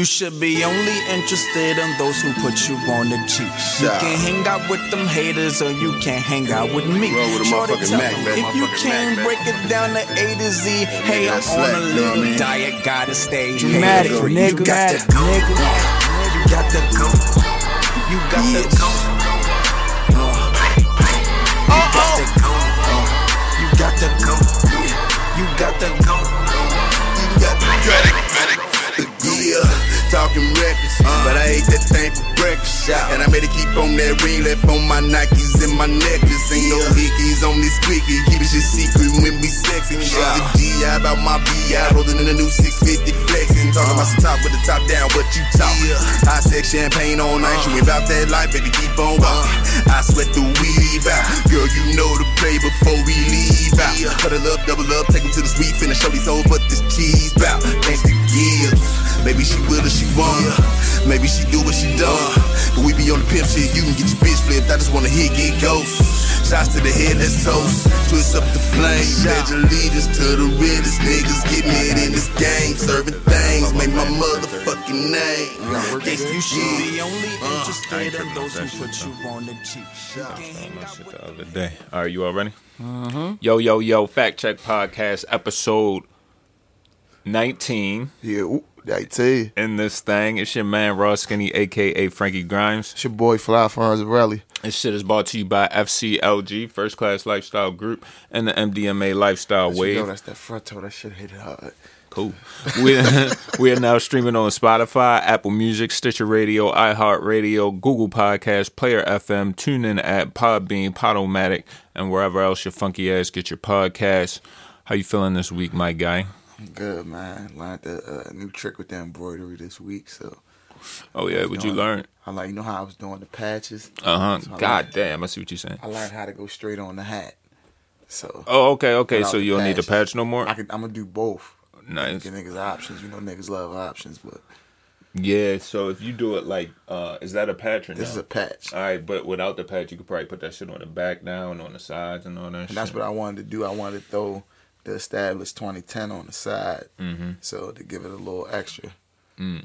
You should be only interested in those who put you on the cheap. You can hang out with them haters or you can hang out with me. Roll with Shorty, tell Mac, them. If you can't Mac, break it down to A to Z, hey, I'm that's on a you know what I little mean? diet, gotta stay Dramatic, hater. nigga. You got to Dramatic, go. nigga. You got to go. Uh-huh. You got to go. You got to go. You got to go. You got to go. Yeah, talking reckless, uh. but I ate that thing for breakfast. And I made it keep on that ring left on my Nikes and my necklace. Ain't no hickeys on this quickie, keep it shit secret when we sexy. Shout to GI about my BI, rolling in a new 650 flexing. Talking about some top with the top down, what you talk? I said champagne all night, you uh. ain't about that life, baby, keep on uh. walking. I sweat the weave out, girl, you know the play before we leave out. Huddle up, double up, take 'em to the sweet finish, show these hoes what this cheese bout. Thanks to Gibbs. Maybe she will or she won't. Maybe she do what she done. But we be on the pimp shit, you can get your bitch flipped. I just wanna hit, get ghost. Shots to the head, let's toast. Twist up the flame. Pledge allegiance to the realest niggas. Getting it in this game. Serving things, make my motherfucking name. Guess You should be only I ain't interested in tripping those who put you on the cheap. You can hang that shit the other day. All right, you all ready? Mm-hmm. Yo, yo, yo! Fact check podcast episode nineteen. Yeah, ooh, I tell you. In this thing, it's your man Raw Skinny, aka Frankie Grimes. It's your boy Fly Rally. This shit is brought to you by FCLG, First Class Lifestyle Group, and the MDMA Lifestyle Wave. that's that front toe. That shit hit hard. Cool. We we are now streaming on Spotify, Apple Music, Stitcher Radio, iHeartRadio, Google Podcasts, Player FM, TuneIn app, Podbean, Podomatic, and wherever else your funky ass get your podcast. How you feeling this week, my guy? Good man. Learned a uh, new trick with the embroidery this week, so Oh yeah, what you learn? I like you know how I was doing the patches. Uh huh. So God learned- damn, I see what you're saying. I learned how to go straight on the hat. So Oh okay, okay. So you don't need the patch no more. I can, I'm gonna do both. Nice. Give niggas options. You know niggas love options, but Yeah. So if you do it like, uh, is that a patch or this no? is a patch. All right, but without the patch, you could probably put that shit on the back down, on the sides, and all that. And that's what I wanted to do. I wanted to throw the established 2010 on the side, Mm-hmm. so to give it a little extra. Mm.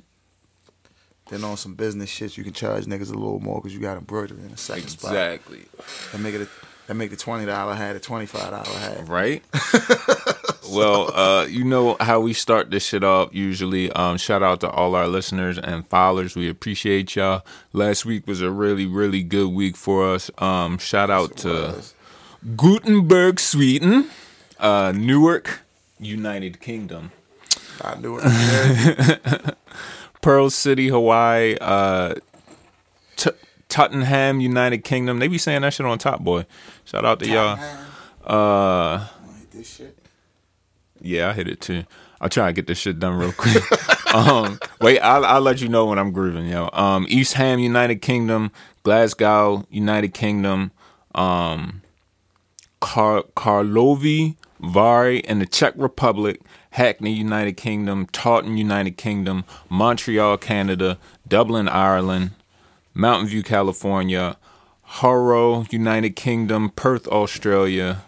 Then on some business shit, you can charge niggas a little more because you got embroidery in the second spot. Exactly. That make it a, that make the twenty dollar hat a twenty five dollar hat. Right? well, uh, you know how we start this shit off usually. Um, shout out to all our listeners and followers. We appreciate y'all. Last week was a really, really good week for us. Um, shout out to Was. Gutenberg, Sweden, uh, Newark, United Kingdom. I knew it. Pearl City, Hawaii, uh, T- Tottenham, United Kingdom. They be saying that shit on Top Boy. Shout out to y'all. Uh, this shit. yeah, I hit it too. I'll try to get this shit done real quick. um, wait, I'll, I'll let you know when I'm grooving, yo. Um, East Ham, United Kingdom, Glasgow, United Kingdom, um, Kar- Karlovy Vary in the Czech Republic, Hackney, United Kingdom, Taunton, United Kingdom, Montreal, Canada, Dublin, Ireland, Mountain View, California, Harrow, United Kingdom, Perth, Australia.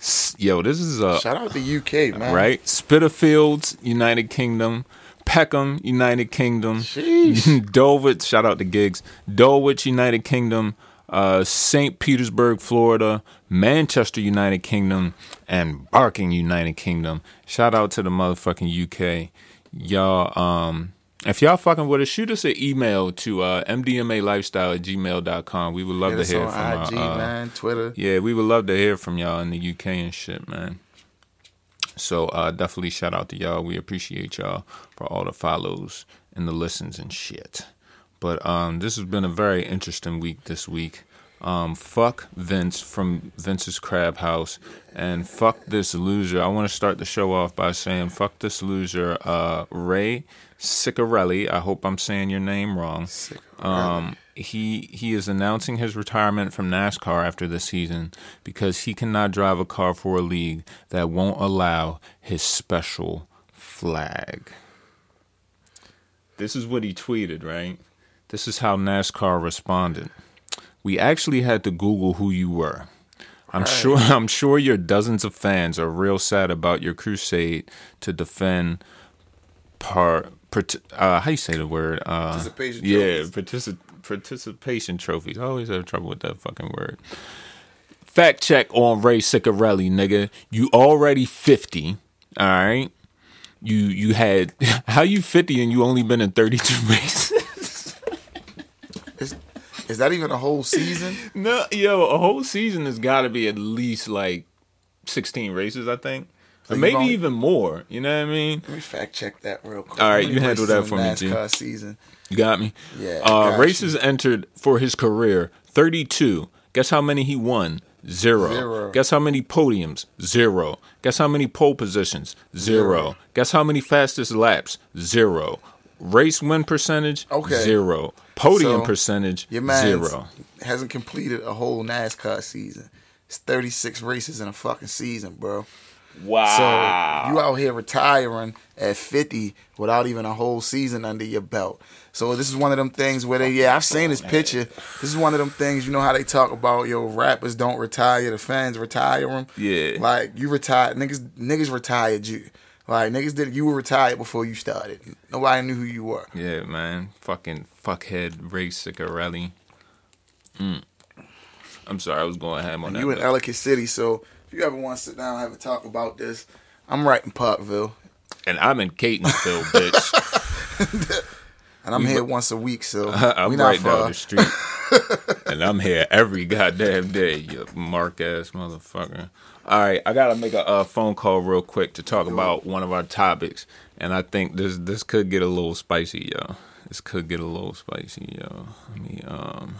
S- Yo, this is a Shout out to the UK man. right? Spitalfields, United Kingdom. Peckham, United Kingdom. Dulwich, shout out to Gigs. Dulwich, United Kingdom. Uh, St. Petersburg, Florida. Manchester, United Kingdom. And Barking, United Kingdom. Shout out to the motherfucking UK. Y'all, um, if y'all fucking with us, shoot us an email to uh, mdmalifestyle at gmail.com. We would love Hit to hear from IG uh, uh, man, Twitter. yeah, we would love to hear from y'all in the UK and shit, man. So uh, definitely shout out to y'all. We appreciate y'all for all the follows and the listens and shit. But um, this has been a very interesting week this week. Um, fuck Vince from Vince's Crab House and fuck this loser. I want to start the show off by saying fuck this loser, uh, Ray Ciccarelli. I hope I'm saying your name wrong. Um, he he is announcing his retirement from NASCAR after the season because he cannot drive a car for a league that won't allow his special flag. This is what he tweeted, right? This is how NASCAR responded. We actually had to Google who you were. I'm sure I'm sure your dozens of fans are real sad about your crusade to defend part. Part- uh, how you say the word? Uh, Participation Yeah, partici- participation trophies. I always have trouble with that fucking word. Fact check on Ray Ciccarelli, nigga. You already fifty. All right. You you had how you fifty and you only been in thirty two races. Is, that even a whole season? no, yo, a whole season has got to be at least like sixteen races, I think, or maybe only- even more. You know what I mean? Let me fact check that real quick. All right, you handle that for me, G. Season. You got me. Yeah, Uh, got races entered for his career: thirty-two. Guess how many he won? Zero. Zero. Guess how many podiums? Zero. Guess how many pole positions? Zero. Zero. Guess how many fastest laps? Zero. Race win percentage? Okay. Zero. Podium So, percentage? Your man Zero. hasn't completed a whole NASCAR season. It's 36 races in a fucking season, bro. Wow. So you out here retiring at 50 without even a whole season under your belt. So this is one of them things where they, yeah, I've seen this oh, picture. This is one of them things, you know how they talk about, yo, rappers don't retire, the fans retire them. Yeah. Like you retired, niggas, niggas retired you. Like niggas did, you were retired before you started. Nobody knew who you were. Yeah, man. Fucking fuckhead Ray Ciccarelli. Mm. I'm sorry, I was going ham on that. You in Ellicott City, so if you ever want to sit down and have a talk about this, I'm right in Parkville, and I'm in Catonsville, bitch. and I'm here once a week, so I'm we not right far. down the street. and I'm here every goddamn day, you mark ass motherfucker. All right, I gotta make a uh, phone call real quick to talk about one of our topics, and I think this this could get a little spicy, yo. This could get a little spicy, yo. Let me um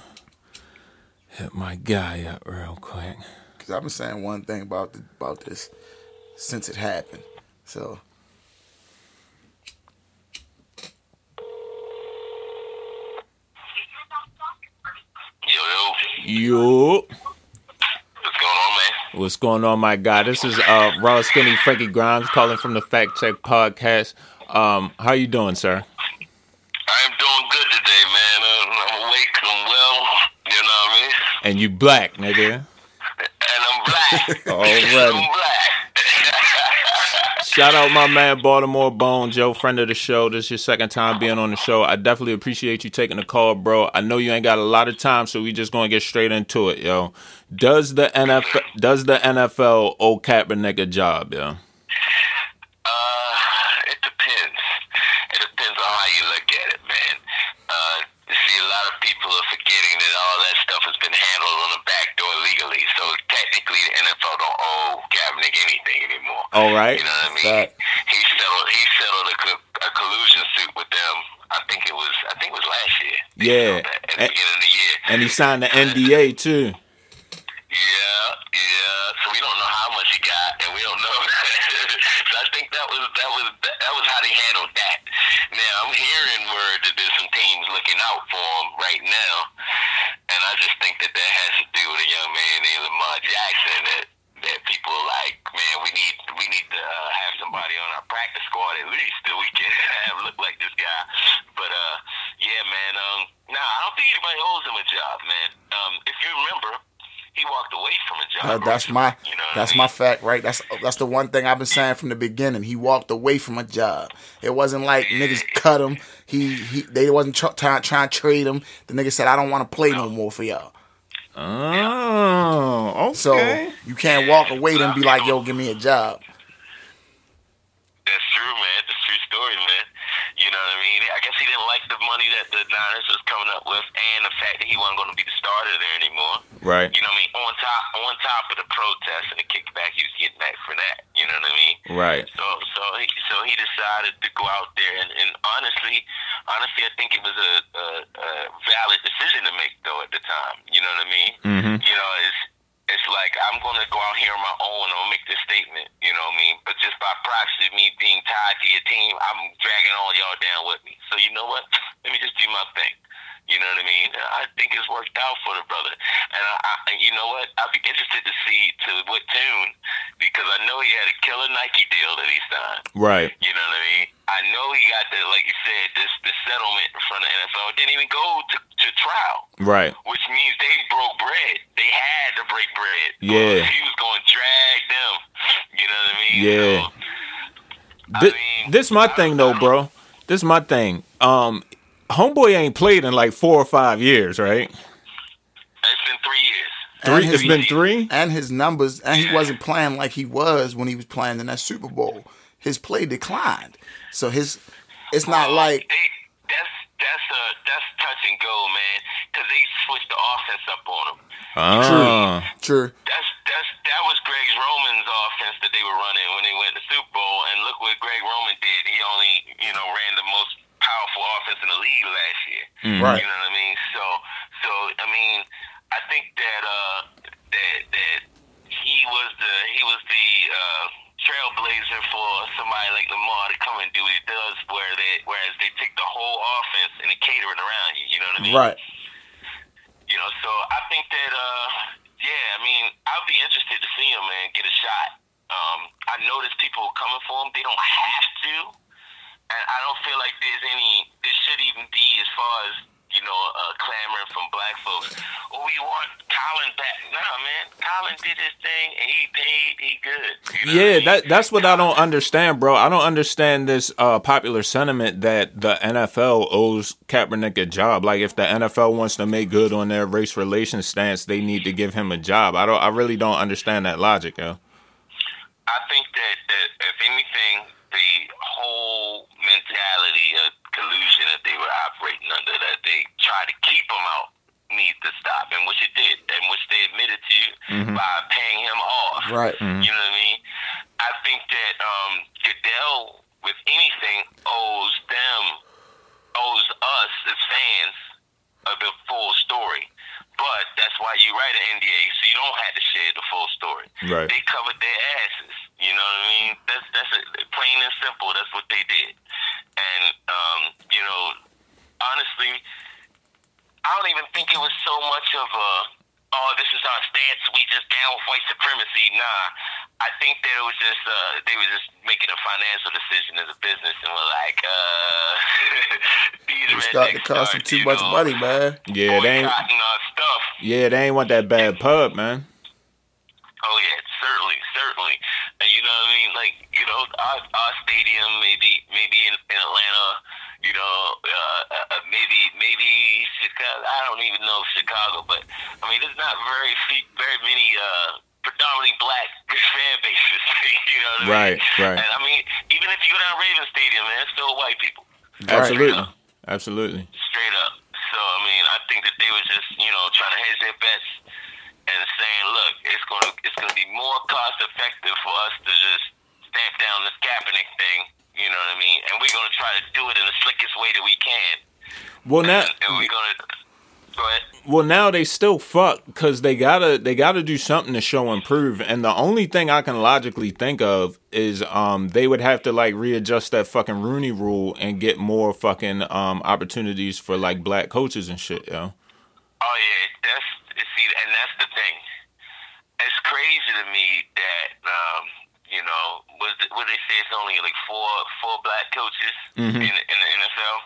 hit my guy up real quick. Because I've been saying one thing about the, about this since it happened. So Yo, yo, Yo, what's going on, man? What's going on, my guy? This is uh Raw Skinny Frankie Grimes calling from the Fact Check Podcast. Um, how you doing, sir? I'm doing good today, man. Uh, I'm awake, I'm well, you know what I mean? And you black, nigga. And I'm black. I'm black. Shout out my man Baltimore Bones, yo, friend of the show. This is your second time being on the show. I definitely appreciate you taking the call, bro. I know you ain't got a lot of time, so we just gonna get straight into it, yo. Does the NFL does the NFL owe Kaepernick a job, yo? Uh, it depends. It depends on how you look at it, man. Uh, you see, a lot of people are forgetting that all that stuff has been handled on the back door legally. So technically, the NFL don't owe Kaepernick anything anymore. All right. You know what I mean? He settled. He settled a, co- a collusion suit with them. I think it was. I think it was last year. Yeah. settled that At the And- beginning of the year. And he signed the NDA too. Yeah, yeah. So we don't know how much he got, and we don't know. so I think that was that was that was how they handled that. Now I'm hearing word that there's some teams looking out for him right now, and I just think that that has to do with a young man named Lamar Jackson. That that people like, man, we need we need to uh, have somebody on our practice squad at least that we can have look like this guy. But uh, yeah, man. Um, nah, I don't think anybody owes him a job, man. Um, if you remember. He walked away from a job. uh, that's my You know that's I my fact, right? That's that's the one thing I've been saying from the beginning. He walked away from a job. It wasn't like niggas cut him. He he they wasn't tr- trying trying to trade him. The nigga said, "I don't want to play no more for y'all." Oh, okay. So you can't walk away and be like, "Yo, give me a job." That's true, man. That's a true story, man. You know what I mean? I guess he didn't like the money that the Niners was coming up with, and the fact that he wasn't going to be the starter there anymore. right, You know what I mean? On top, on top of the protest and the kickback he was getting back for that. You know what I mean? right. So, so he, so he decided to go out there, and, and honestly, honestly, I think it was a, a, a valid decision to make, though, at the time. You know what I mean? Mm-hmm. You know, it's it's like I'm gonna go out here on my own and make this statement. You know what I mean? But just by proxy, me being tied to your team, I'm dragging all y'all down with me. So you know what? Let me just do my thing. You know what I mean? I think it's worked out for the brother, and I, I you know what? I'd be interested to see to what tune because I know he had a killer Nike deal that he signed. Right. You know what I mean? I know he got the like you said this this settlement in front of the NFL. It didn't even go to, to trial, Right. which means they broke bread. They had to break bread. Yeah. Or he was going to drag them. You know what I mean? Yeah. So, I mean, this my thing though, bro. This is my thing. Um, homeboy ain't played in like four or five years, right? It's been three years. And Three. his- It's been three. and his numbers, and he wasn't playing like he was when he was playing in that Super Bowl. His play declined, so his it's not like they, that's that's uh that's touch and go, man. Because they switched the offense up on him. Ah, true. That's that's that was Greg Roman's offense that they were running when they went to the Super Bowl. And look what Greg Roman did. He only you know ran the most powerful offense in the league last year. Right. You know what I mean? So so I mean I think that uh that that he was the he was the uh trailblazer for somebody like Lamar to come and do what he does where they whereas they take the whole offense and they cater it around you, you know what I mean? Right. Know, so I think that, uh, yeah, I mean, I'd be interested to see him, man, get a shot. Um, I notice people coming for him. They don't have to. And I don't feel like there's any, there should even be as far as, you know, uh, clamoring from black folks. Oh, we want Colin back. Nah, man. Colin did his thing and he paid. He good. You know I yeah. mean? That that's what I don't understand, bro. I don't understand this uh, popular sentiment that the NFL owes Kaepernick a job. Like, if the NFL wants to make good on their race relations stance, they need to give him a job. I don't. I really don't understand that logic, yo. I think that, that if anything, the whole mentality of collusion that they were operating under, that they tried to keep him out, needs to stop, and which it did, and which they admitted to by paying him off. Right. You know what I mean? I think that um, Goodell, with anything, owes them, owes us as fans of the full story. But that's why you write an NDA, so you don't have to share the full story. Right. They covered their asses. You know what I mean? That's that's a, plain and simple. That's what they did. And um, you know, honestly, I don't even think it was so much of a oh, this is our stance. We just down with white supremacy. Nah, I think that it was just uh, they were just making a financial decision as a business, and were like, uh, these It's starting to cost them too much know, money, man. Yeah, they ain't. boycotting our stuff. Yeah, they ain't want that bad pub, man. Oh yeah, certainly, certainly. And you know what I mean? Like you know, our, our stadium maybe maybe in, in Atlanta, you know, uh, uh, maybe maybe Chicago. I don't even know Chicago, but I mean, there's not very few, very many uh, predominantly black fan bases. you know what I mean? Right, right. And I mean, even if you go down Raven Stadium, man, it's still white people. Absolutely, absolutely. straight up. So I mean, I think that they was just you know trying to hedge their bets and saying, look, it's gonna it's gonna be more cost effective for us to just stamp down this Kaepernick thing. You know what I mean? And we're gonna try to do it in the slickest way that we can. Well, now, and, and we're gonna. Well, now they still fuck because they gotta they gotta do something to show improve. And the only thing I can logically think of is um they would have to like readjust that fucking Rooney Rule and get more fucking um opportunities for like black coaches and shit, yo. Oh yeah, that's see, and that's the thing. It's crazy to me that um, you know, what what they say it's only like four four black coaches Mhm. in, in the NFL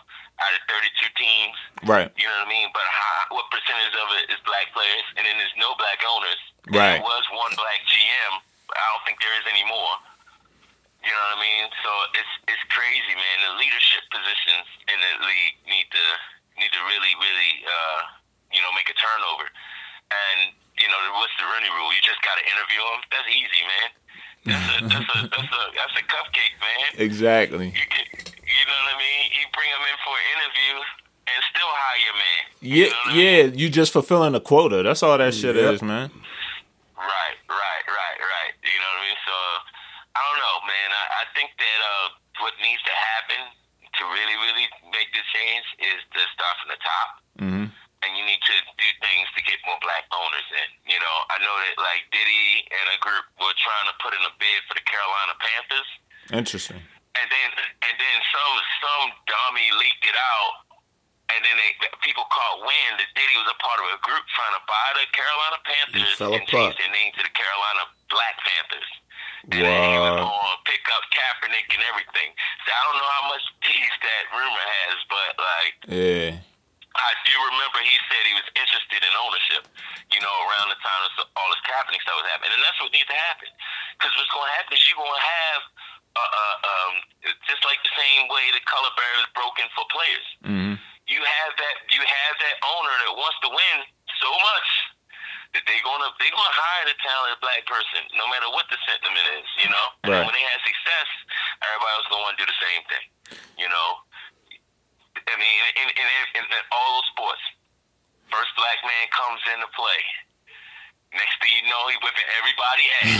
out of thirty two teams. Right. You know what I mean? But how, what percentage of it is black players, and then there's no black owners. Right. There was one black GM. But I don't think there is anymore. You know what I mean? So it's it's crazy, man. The leadership positions in the league need to need to really really uh, you know make a turnover. And you know what's the Rooney Rule? You just got to interview them. That's easy, man. That's a that's a that's a that's a cupcake, man. Exactly. You get, you know what I mean? You bring them in for an interview and still hire your man. You Yeah, know what I mean? yeah. You just fulfilling a quota. That's all that shit Yep. is, man. Right, right, right, right. You know what I mean? So I don't know, man. I, I think that uh, what needs to happen to really, really make this change is to start from the top. hmm And you need to do things to get more black owners in. You know, I know that like Diddy and a group were trying to put in a bid for the Carolina Panthers. Interesting. and then and then some some dummy leaked it out, and then they, people caught wind that Diddy was a part of a group trying to buy the Carolina Panthers and apart. change their name to the Carolina Black Panthers. And then he was Wow. to pick up Kaepernick and everything. So I don't know how much teeth that rumor has, but like Yeah. Do remember he said he was interested in ownership, you know, around the time this, all this Kaepernick stuff was happening. And that's what needs to happen. Because what's going to happen is you're going to have uh, uh, um, just like the same way the color barrier is broken for players. Mm-hmm. You have that you have that owner that wants to win so much that they gonna they gonna hire the talented black person, no matter what the sentiment is, you know. And Right. when they have success, everybody else gonna want to do the same thing, you know. I mean, in, in, in, in all those sports, first black man comes into play. Next thing you know, he whipping everybody ass.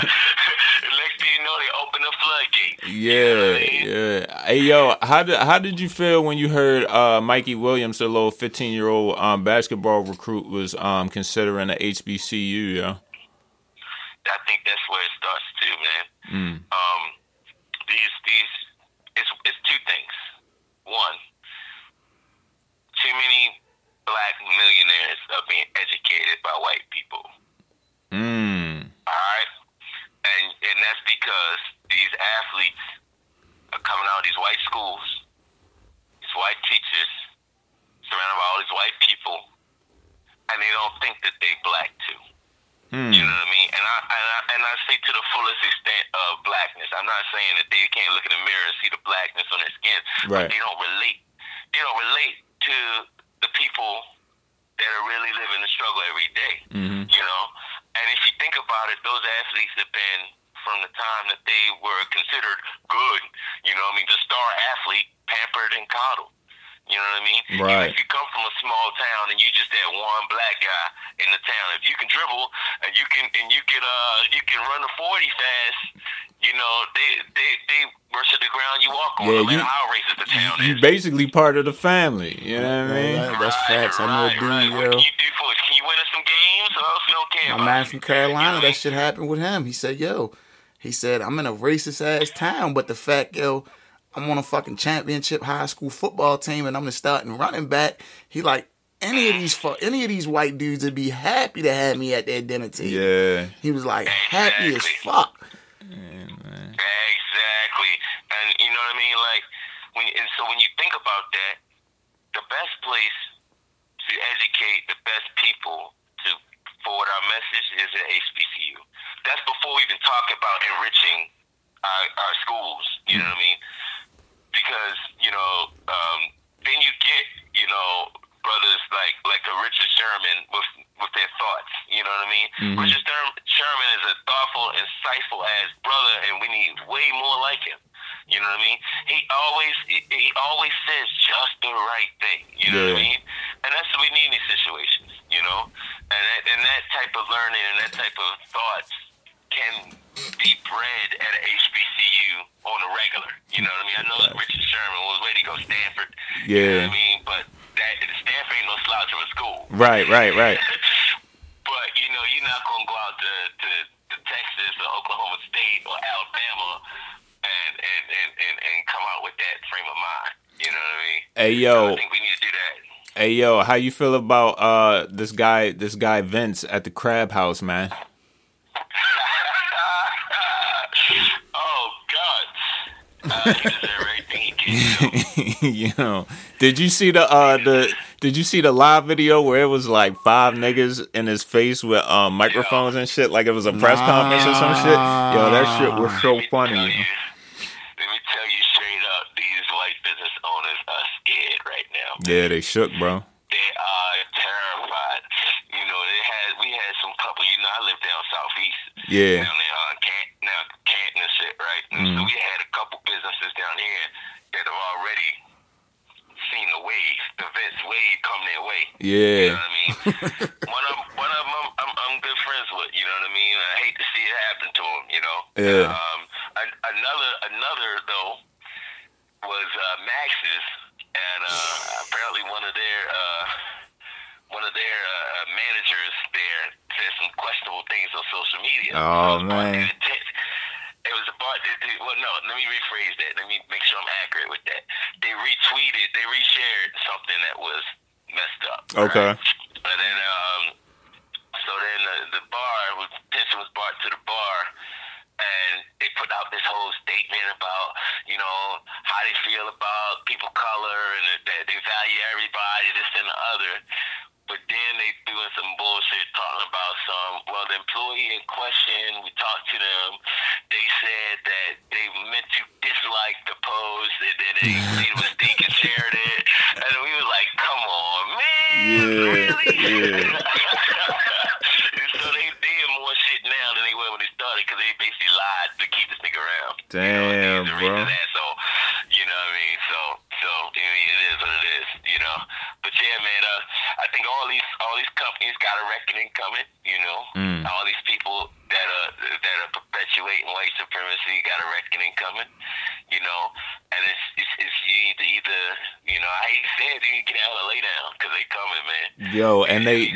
Next thing you know, they open the floodgate. Yeah, yeah. Hey, yo, how did how did you feel when you heard uh, Mikey Williams, the little fifteen year old um, basketball recruit, was um, considering the HBCU? Yeah. I think that's where it starts too, man. Mm. Um, these these it's it's two things. One, too many black millionaires are being educated by white people. Mm. All right, and and that's because these athletes are coming out of these white schools, these white teachers, surrounded by all these white people, and they don't think that they black too. Mm. You know what I mean? And I, and I and I say to the fullest extent of blackness. I'm not saying that they can't look in the mirror and see the blackness on their skin, Right. but they don't relate. They don't relate to the people that are really living the struggle every day. Mhm. You know, and if you think about it, those athletes have been from the time that they were considered good. You know, what I mean, the star athlete, pampered and coddled. You know what I mean? Right. If you come from a small town and you just that one black guy in the town, if you can dribble and you can and you can uh you can run the forty fast, you know they they they worship the ground you walk on. Yeah, no matter you- how racist the town You is. Basically part of the family. You know what I mean? Right, That's facts. I know a dude, right. yo. What can you do for? Can you win us some games? Or else we don't care My man from Carolina, You know that shit happened with him. He said, "Yo," he said, "I'm in a racist ass town, but the fact, yo, I'm on a fucking championship high school football team, and I'm the starting running back." He like any of these fu- any of these white dudes would be happy to have me at their dinner table. Yeah. He was like happy as fuck. Exactly. And you know what I mean? Like when and so when you think about that, the best place to educate the best people to forward our message is at HBCU. That's before we even talk about enriching our, our schools. You know what I mean? Because you know, um, then you get you know brothers like like a Richard Sherman with with their thoughts. You know what I mean? Richard Sherm- Sherman is a thoughtful, insightful ass brother, and we need way more like him. You know what I mean? He always he, he always says just the right thing. You know what I Yeah. mean? And that's what we need in these situations. You know, and that, and that type of learning and that type of thoughts can be bred at a HBCU on a regular. You know what I mean? I know that Richard Sherman was ready to go Stanford. You know Yeah. what I mean? But that Stanford ain't no slouch of a school. Right, right, but you know, you're not gonna go out to, to, to Texas or Oklahoma State or Alabama and and, and, and and come out with that frame of mind. You know what I mean? Hey So yo, I think we need to do that. hey yo, how you feel about uh this guy this guy Vince at the Crab House, man? oh God. Uh, he deserves everything he gets. you know, did you see the uh the did you see the live video where it was like five niggas in his face with um microphones and shit like it was a press conference or some shit? Yo, that shit was so Let me funny. you- Let me tell you straight up, these white business owners are scared right now. Yeah, they shook, bro. They are terrified. You know, they had we had some couple. You know, I live down southeast. Yeah. Down there, uh, Canton, now Canton and shit, right? And so we had a couple businesses down here that have already seen the wave, the Vince wave come way. You Yeah. know what I mean? Okay. And then, um, so then the, the bar was attention was brought to the bar, and they put out this whole statement about you know how they feel about people color and that they value everybody, this and the other. But then they doing some bullshit talking about some. Well, the employee in question, we talked to them. They said that they meant to dislike the pose. and then they. Yeah,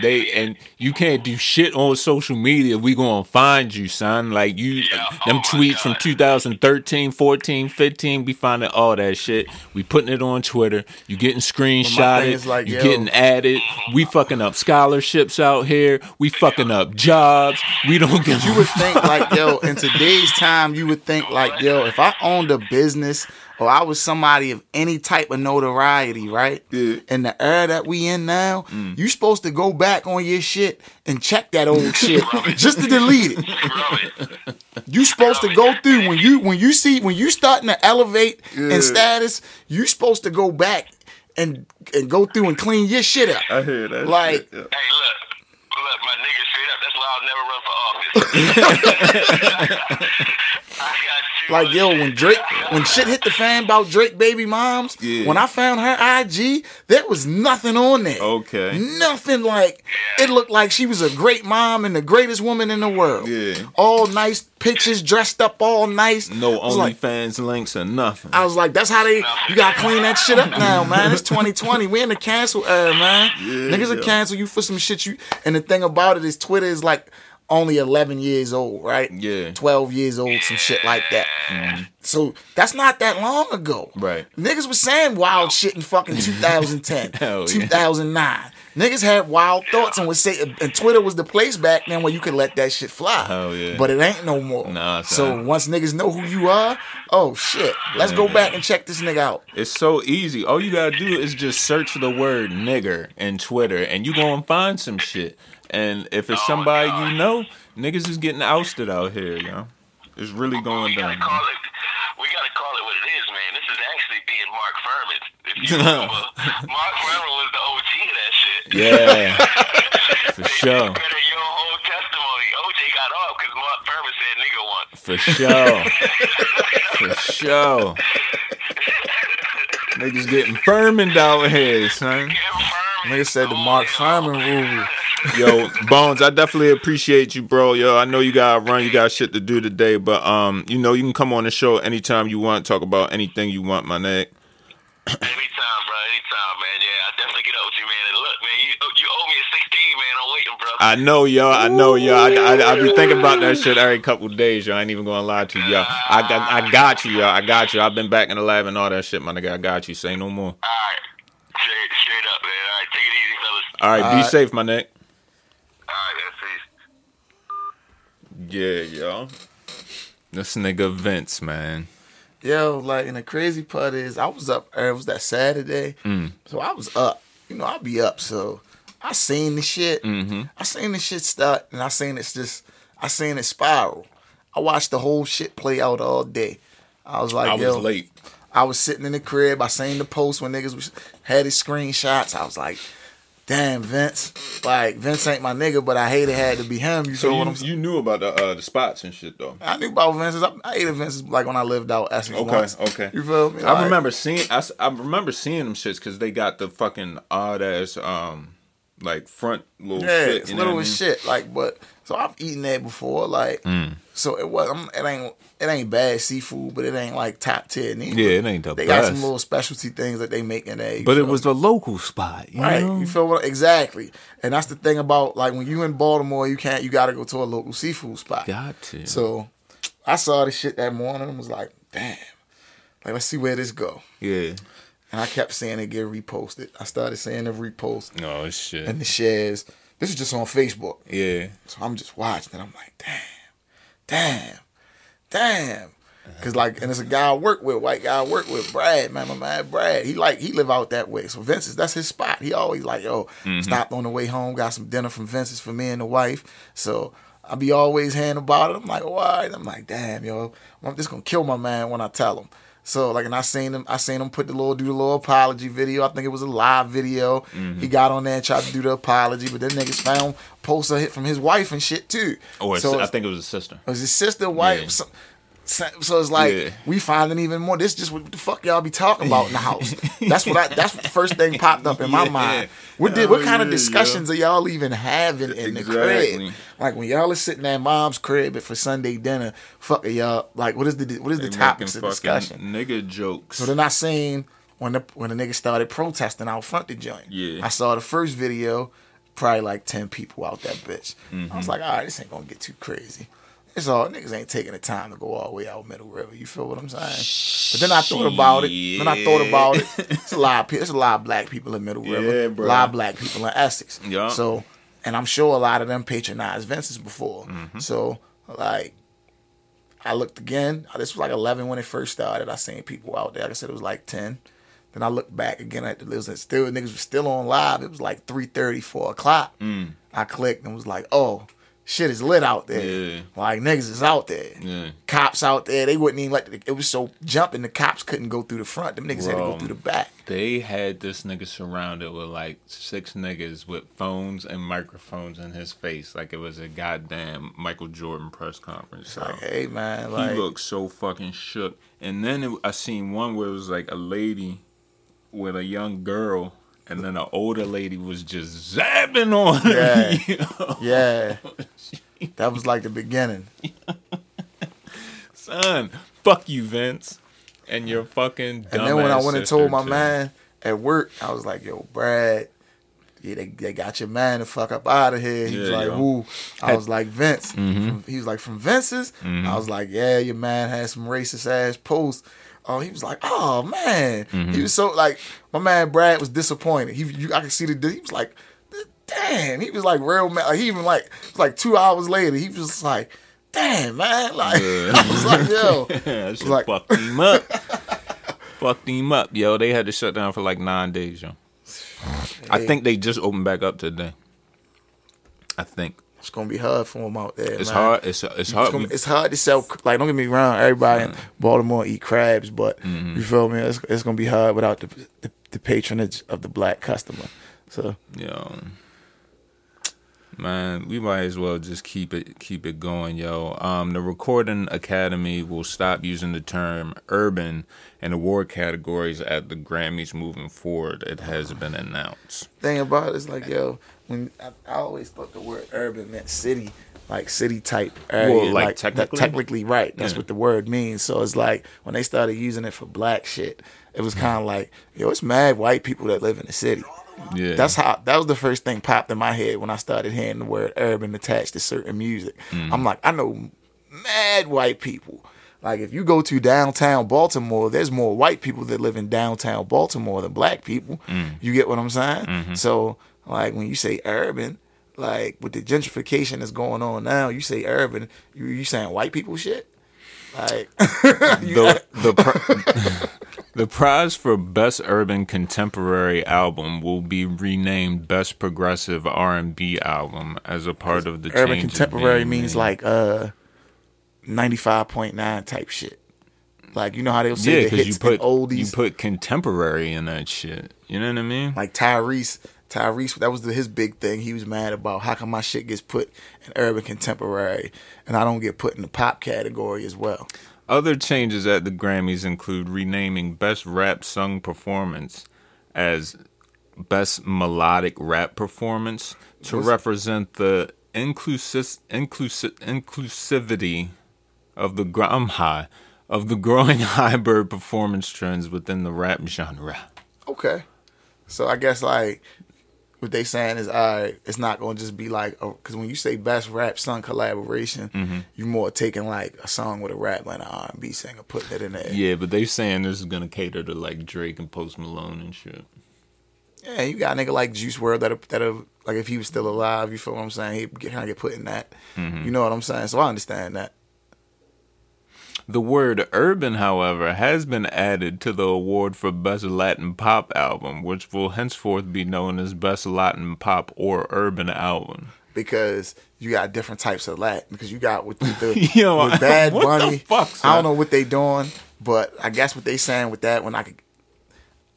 they they and you can't do shit on social media. We gonna find you, son. Like you, Yeah. them Oh, tweets from God. 2013, 14, 15. We finding all that shit. We putting it on Twitter. You getting screenshotted. is like, you yo- getting added. We fucking up scholarships out here. We fucking up jobs. We don't get. you would think like yo in today's time you would think like yo if i owned a business or i was somebody of any type of notoriety right Yeah. in the era that we in now mm. you supposed to go back on your shit and check that old shit just to delete it it. you supposed to go through when you when you see when you starting to elevate Yeah. in status you supposed to go back and and go through and clean your shit up I hear that. Like- shit, yeah. Hey, look, look, my nigga, straight up. That's why I'll never run for office. I got you. Like yo, when Drake, when shit hit the fan about Drake baby moms, Yeah. when I found her IG, there was nothing on there. Okay. Nothing like it looked like she was a great mom and the greatest woman in the world. Yeah. All nice pictures, dressed up all nice. No I was like, OnlyFans links or nothing. I was like, that's how they. You gotta clean that shit up now, man. It's 2020. We in the cancel era, man. Niggas will yeah. cancel you for some shit. You and the thing about it is, Twitter is like only 11 years old, right? Yeah. 12 years old, some shit like that. Mm-hmm. So that's not that long ago. Right. Niggas was saying wild shit in fucking 2010, Hell yeah. 2009. Niggas had wild thoughts and would say, and Twitter was the place back then where you could let that shit fly. Hell yeah. But it ain't no more. Nah, so once niggas know who you are, oh shit, let's go back and check this nigga out. It's so easy. All you gotta do is just search the word nigger in Twitter and you gonna find some shit. And if it's somebody you know, niggas is getting ousted out here, yo. It's really going we gotta down. call it. We gotta call it what it is, man. This is actually being Mark Fuhrman. If you remember, Mark Fuhrman was the OG of that shit. Yeah. For sure. Your whole testimony. OJ got off because Mark Fuhrman said nigga once. For sure. For sure. Niggas getting firmened out here, son. Get Fuhrman. Nigga said the Mark Simon rule. Yo, Bones, I definitely appreciate you, bro. Yo, I know you gotta run, you got shit to do today, but um, you know, you can come on the show anytime you want, talk about anything you want, my neck. Anytime, bro. Anytime, man. Yeah, I definitely get up with you, man. And look, man, you you owe me a 16, man. I'm waiting, bro. I know, yo. I know, yo. I, I, I be thinking about that shit every couple days, yo. I ain't even gonna lie to you, yo. I got, I got you, yo. I got you. I've been back in the lab and all that shit, my nigga. I got you. Say no more. All right. Straight, straight up, man. All right, take it easy, fellas. All right, be Alright. safe, my neck. All right, man. Peace. Yeah, yo. This nigga Vince, man. Yo, like, and the crazy part is, I was up. It was that Saturday, so I was up. You know, I'll be up. So I seen the shit. Mm-hmm. I seen the shit start, and I seen it just. I seen it spiral. I watched the whole shit play out all day. I was like, I yo, was late. I was sitting in the crib. I seen the post when niggas was, had his screenshots. I was like, damn, Vince. Like, Vince ain't my nigga, but I hate it had to be him. You So what you, I'm saying? you knew about the uh, the spots and shit though. I knew about Vince's. I, I hated Vince's like when I lived out Essex Okay, once. okay. You feel me? I Like, remember seeing. I, I remember seeing them shits because they got the fucking odd ass um like front little Yeah, shit. it's little I mean? shit. Like, but so I've eaten that before. Like, Mm. so it was. I'm, it ain't. It ain't bad seafood, but it ain't like top tier. neither. Yeah, it ain't the They got some little specialty things that they make in there. but it was me? the local spot, you right. know? You feel what? Exactly. And that's the thing about like when you in Baltimore, you can't. You got to go to a local seafood spot. Got to. So I saw this shit that morning and was like, damn. Like, let's see where this go. yeah. And I kept seeing it get reposted. I started seeing the repost No shit. and the shares. This is just on Facebook. yeah. So I'm just watching and I'm like, damn, damn, damn. Cause like, and it's a guy I work with, white guy I work with, Brad, man, my man Brad. He like he live out that way. So Vince's, that's his spot. He always like, yo, mm-hmm. stopped on the way home, got some dinner from Vince's for me and the wife. So I be always hand about it. I'm like, why? right. I'm like, damn, yo, I'm just gonna kill my man when I tell him. So like, and I seen him, I seen him put the little do the little apology video. I think it was a live video. Mm-hmm. He got on there and tried to do the apology, but then niggas found posts hit from his wife and shit too. Or so I think it was his sister. it was his sister, wife. Yeah. So, so it's like Yeah. we finding even more. This just what the fuck y'all be talking about in the house. That's what I. That's what the first thing popped up in my Yeah. mind. What did? What kind of yeah, discussions are y'all even having in the Exactly. crib? Like when y'all are sitting at mom's crib for Sunday dinner. Fuck y'all like? What is the what is the They topics of discussion? Nigga jokes. So then I seen when the when the nigga started protesting out front the joint. Yeah. I saw the first video, probably like ten people out that bitch. I Mm-hmm. was like, all right, this ain't gonna get too crazy. It's all niggas ain't taking the time to go all the way out Middle River. You feel what I'm saying? But then I thought about it. Then I thought about it. It's a lot of. It's a lot of black people in Middle River. Yeah, bro. A lot of black people in Essex. Yeah. So, and I'm sure a lot of them patronized Vince's before. Mm-hmm. So, like, I looked again. This was like 11 when it first started. I seen people out there. Like I said, it was like 10. Then I looked back again at the list. and Still, niggas was still on live. It was like 3.30, 4 o'clock. I clicked and was like, oh, shit is lit out there. Yeah. Like, niggas is out there. Yeah. Cops out there. They wouldn't even let the, it was so jumping. The cops couldn't go through the front. Them niggas had to go through the back. They had this nigga surrounded with like six niggas with phones and microphones in his face, like it was a goddamn Michael Jordan press conference. Like, hey, man. he Like, looked so fucking shook. And then it, I seen one where it was like a lady with a young girl, and then an older lady was just zapping on her. Yeah. yeah. That was like the beginning. Son, fuck you, Vince, and your fucking. And then when I went and told my too. man at work, I was like, "Yo, Brad, yeah, they, they got your man to fuck up out of here." He was like, yo. Mm-hmm. "Who?" I was like, "Vince." From- he was like, "From Vince's." I was like, "Yeah, your man had some racist ass posts." Oh, he was like, "Oh man," Mm-hmm. he was so like, my man Brad was disappointed. He, you, I could see the, he was like, "Damn," he was like real mad. Like, he even like, like two hours later, he was like, "Damn, man!" Like, I was like, "Yo." shit like- fucked him up. fucked him up, yo. They had to shut down for like nine days, yo. I think they just opened back up today. I think It's gonna be hard for them out there. it's man. hard. It's it's It's, hard. gonna, it's hard to sell. Like, don't get me wrong, everybody in Baltimore eat crabs, but Mm-hmm. you feel me? It's, it's gonna be hard without the, the the patronage of the black customer. So Yo, man, we might as well just keep it keep it going, yo. Um, the Recording Academy will stop using the term urban in award categories at the Grammys moving forward. It has been announced. thing about it is like, yo, when I, I always thought the word urban meant city, like city type area. Well, like that- technically? technically right. That's Yeah. what the word means. So it's like when they started using it for black shit, it was kind of like, yo, it's mad white people that live in the city. Yeah, That's how that was the first thing popped in my head when I started hearing the word urban attached to certain music. Mm-hmm. I'm like, I know mad white people. Like if you go to downtown Baltimore, there's more white people that live in downtown Baltimore than black people. Mm. You get what I'm saying? Mm-hmm. So like when you say urban, like with the gentrification that's going on now, you say urban, you you saying white people shit? Like the the pri- the prize for best urban contemporary album will be renamed best progressive R and B album as a part of the urban contemporary means made. like uh 95.9 type shit. Like you know how they'll say yeah, the because hits you put oldies. you put contemporary in that shit. You know what I mean? like Tyrese, Tyrese, that was the, his big thing. He was mad about how come my shit gets put in urban contemporary and I don't get put in the pop category as well. Other changes at the Grammys include renaming Best Rap Sung Performance as Best Melodic Rap Performance to represent the inclusive, inclusive, inclusivity of the gr- I'm high of the growing hybrid performance trends within the rap genre. Okay. So I guess like what they saying is, all right, it's not going to just be like, because when you say best rap song collaboration, Mm-hmm. you more taking like a song with a rap and an R and B singer, putting it in there. Yeah, but they saying this is gonna cater to like Drake and Post Malone and shit. Yeah, you got a nigga like Juice WRLD that that like if he was still alive, you feel what I'm saying? He kind of get put in that. Mm-hmm. You know what I'm saying? So I understand that. The word urban, however, has been added to the award for Best Latin Pop Album, which will henceforth be known as Best Latin Pop or Urban Album. because you got different types of Latin. Because you got with the Yo, with Bad Bunny. fuck, I don't know what they doing, but I guess what they saying with that when I could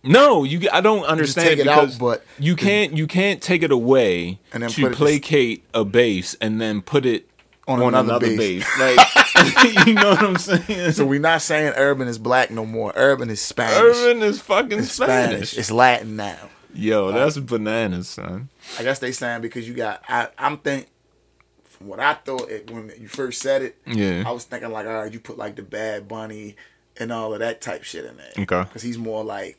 No, you. I don't understand take it out, but- you can't. You can't take it away And then to placate a bass and then put it On on, another another, bass. bass. Like, you know what I'm saying? So we're not saying urban is black no more. Urban is Spanish. Urban is fucking It's Spanish. It's Latin now. Yo, that's bananas, son. I guess they saying because you got. I, I'm think from what I thought it, when you first said it. Yeah. I was thinking like, all right, you put like the Bad Bunny and all of that type shit in there. Okay. Because he's more like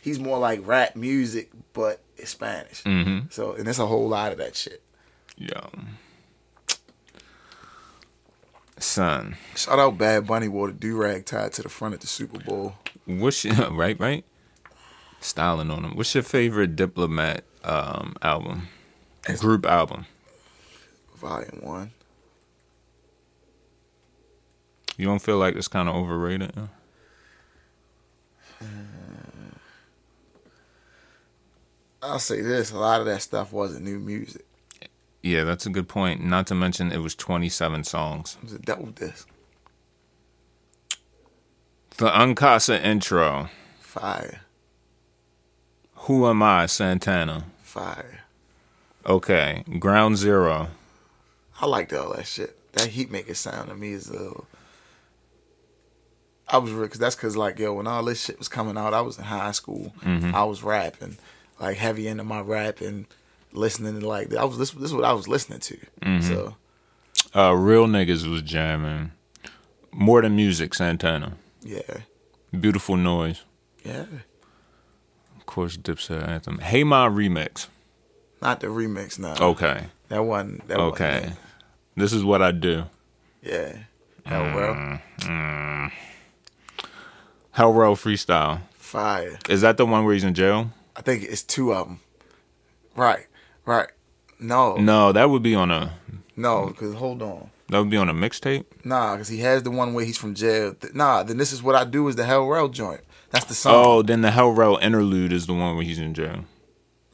he's more like rap music, but it's Spanish. Mm-hmm. So and there's a whole lot of that shit. Yo, son. Shout out Bad Bunny wore the do rag tied to the front at the Super Bowl. What's your right? Right. Styling on him. What's your favorite Diplomat um, album? Group album. Volume one. You don't feel like it's kind of overrated? huh? I'll say this: a lot of that stuff wasn't new music. Yeah, that's a good point. Not to mention it was 27 songs. It was a double disc. The Uncasa intro. Fire, Who am I, Santana? fire. Okay, Ground Zero. I liked all that shit. That heat maker sound to me is a. I was real because that's because like yo when all this shit was coming out, I was in high school. Mm-hmm. I was rapping, like heavy into my rap and listening to like I was this this is what I was listening to. Mm-hmm. So Uh, Real Niggas was jamming. More Than Music, Santana. yeah, Beautiful Noise. yeah. Of course, Dipset Anthem. Hey My remix. Not the remix now. Okay, that one. That okay. This is what I do. Yeah. Hell mm, well. Mm. Hell Rell Freestyle. Fire. Is that the one where he's in jail? I think it's two of them. Right. Right. No. No, that would be on a No. Because hold on. that would be on a mixtape. Nah, because he has the one where he's from jail. Nah, then this is what I do is the Hell Rell joint. That's the song. Oh, then the Hell Rell interlude is the one where he's in jail.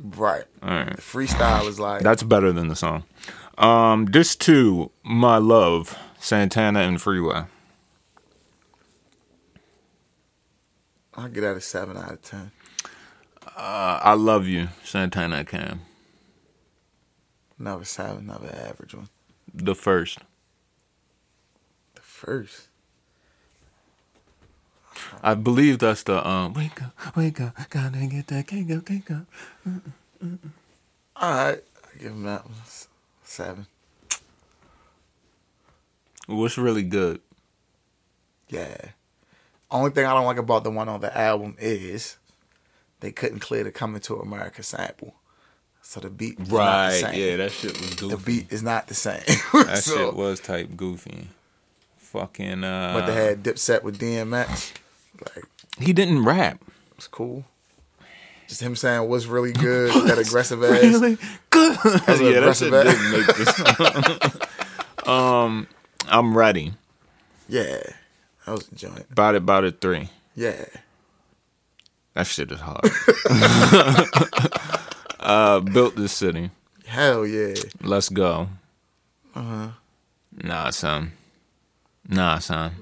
Right. All right. The freestyle is like That's better than the song. Um, this too, my love, Santana and Freeway. I'll get out of seven out of ten. Uh, I love you, Santana Cam. Another seven, another average one. The first. The first. I believe that's the um. Wake up, wake up, gotta get that cake up, cake up. All right. I give him that one. Seven. What's really good? Yeah. Only thing I don't like about the one on the album is they couldn't clear the Coming to America sample. So the beat right, same. that shit was goofy. The beat is not the same. That So- shit was type goofy. Fucking uh. But they had Dipset with DMX. Like, he didn't rap. it's cool. Just him saying what's really good, that aggressive ass. Really good. That's yeah, that aggressive shit ass. did make this. um, I'm ready. Yeah. That was a joint. About it, about it. Three. Yeah. That shit is hard. Uh, built this city. Hell yeah. Let's go. Uh huh. Nah, son. Nah, son.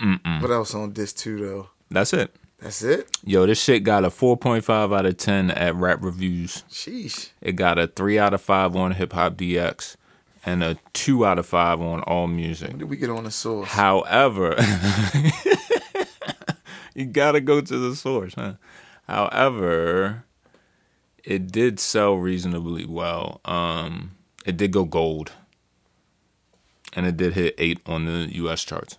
Mm-mm. What else on this too though? That's it. That's it? Yo, this shit got a 4.5 out of 10 at Rap Reviews. Sheesh. It got a 3 out of 5 on Hip Hop DX and a 2 out of 5 on All Music. When did we get on the source? However, you gotta go to the source, huh? However, it did sell reasonably well. Um, it did go gold, and it did hit eight on the U.S. charts.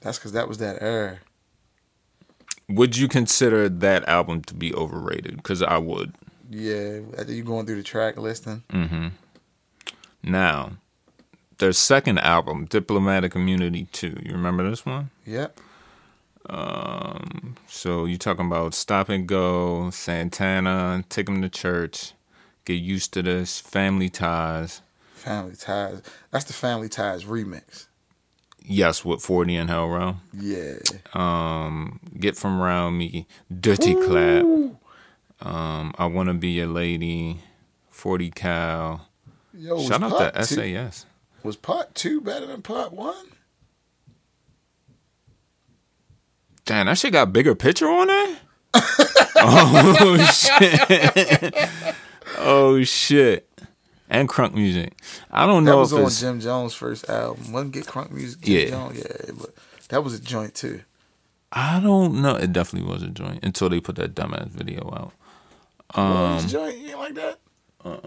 That's because that was that era. Would you consider that album to be overrated? Because I would. Yeah. You going through the track listing. Mm-hmm. Now, their second album, Diplomatic Immunity Two. You remember this one? Yep. So you talking about Stop and Go, Santana, take them to Church, Get Used to This, Family Ties. Family Ties. That's the Family Ties remix. Yes, with 40 and Hell Rell. Yeah. Um, Get From Round Me, Dirty Clap. Um, I Wanna Be Your Lady, 40 Cal. Yo, Shout out to two- SAS. Was part two better than part one? Damn, that shit got bigger picture on it. oh shit! oh shit! And crunk music. I don't know. That was if on it's. Jim Jones' first album. Wasn't Get Crunk Music? Jim Yeah. Jones? yeah, but that was a joint too. I don't know. It definitely was a joint until they put that dumbass video out. Um, joint, you like that? Uh-uh.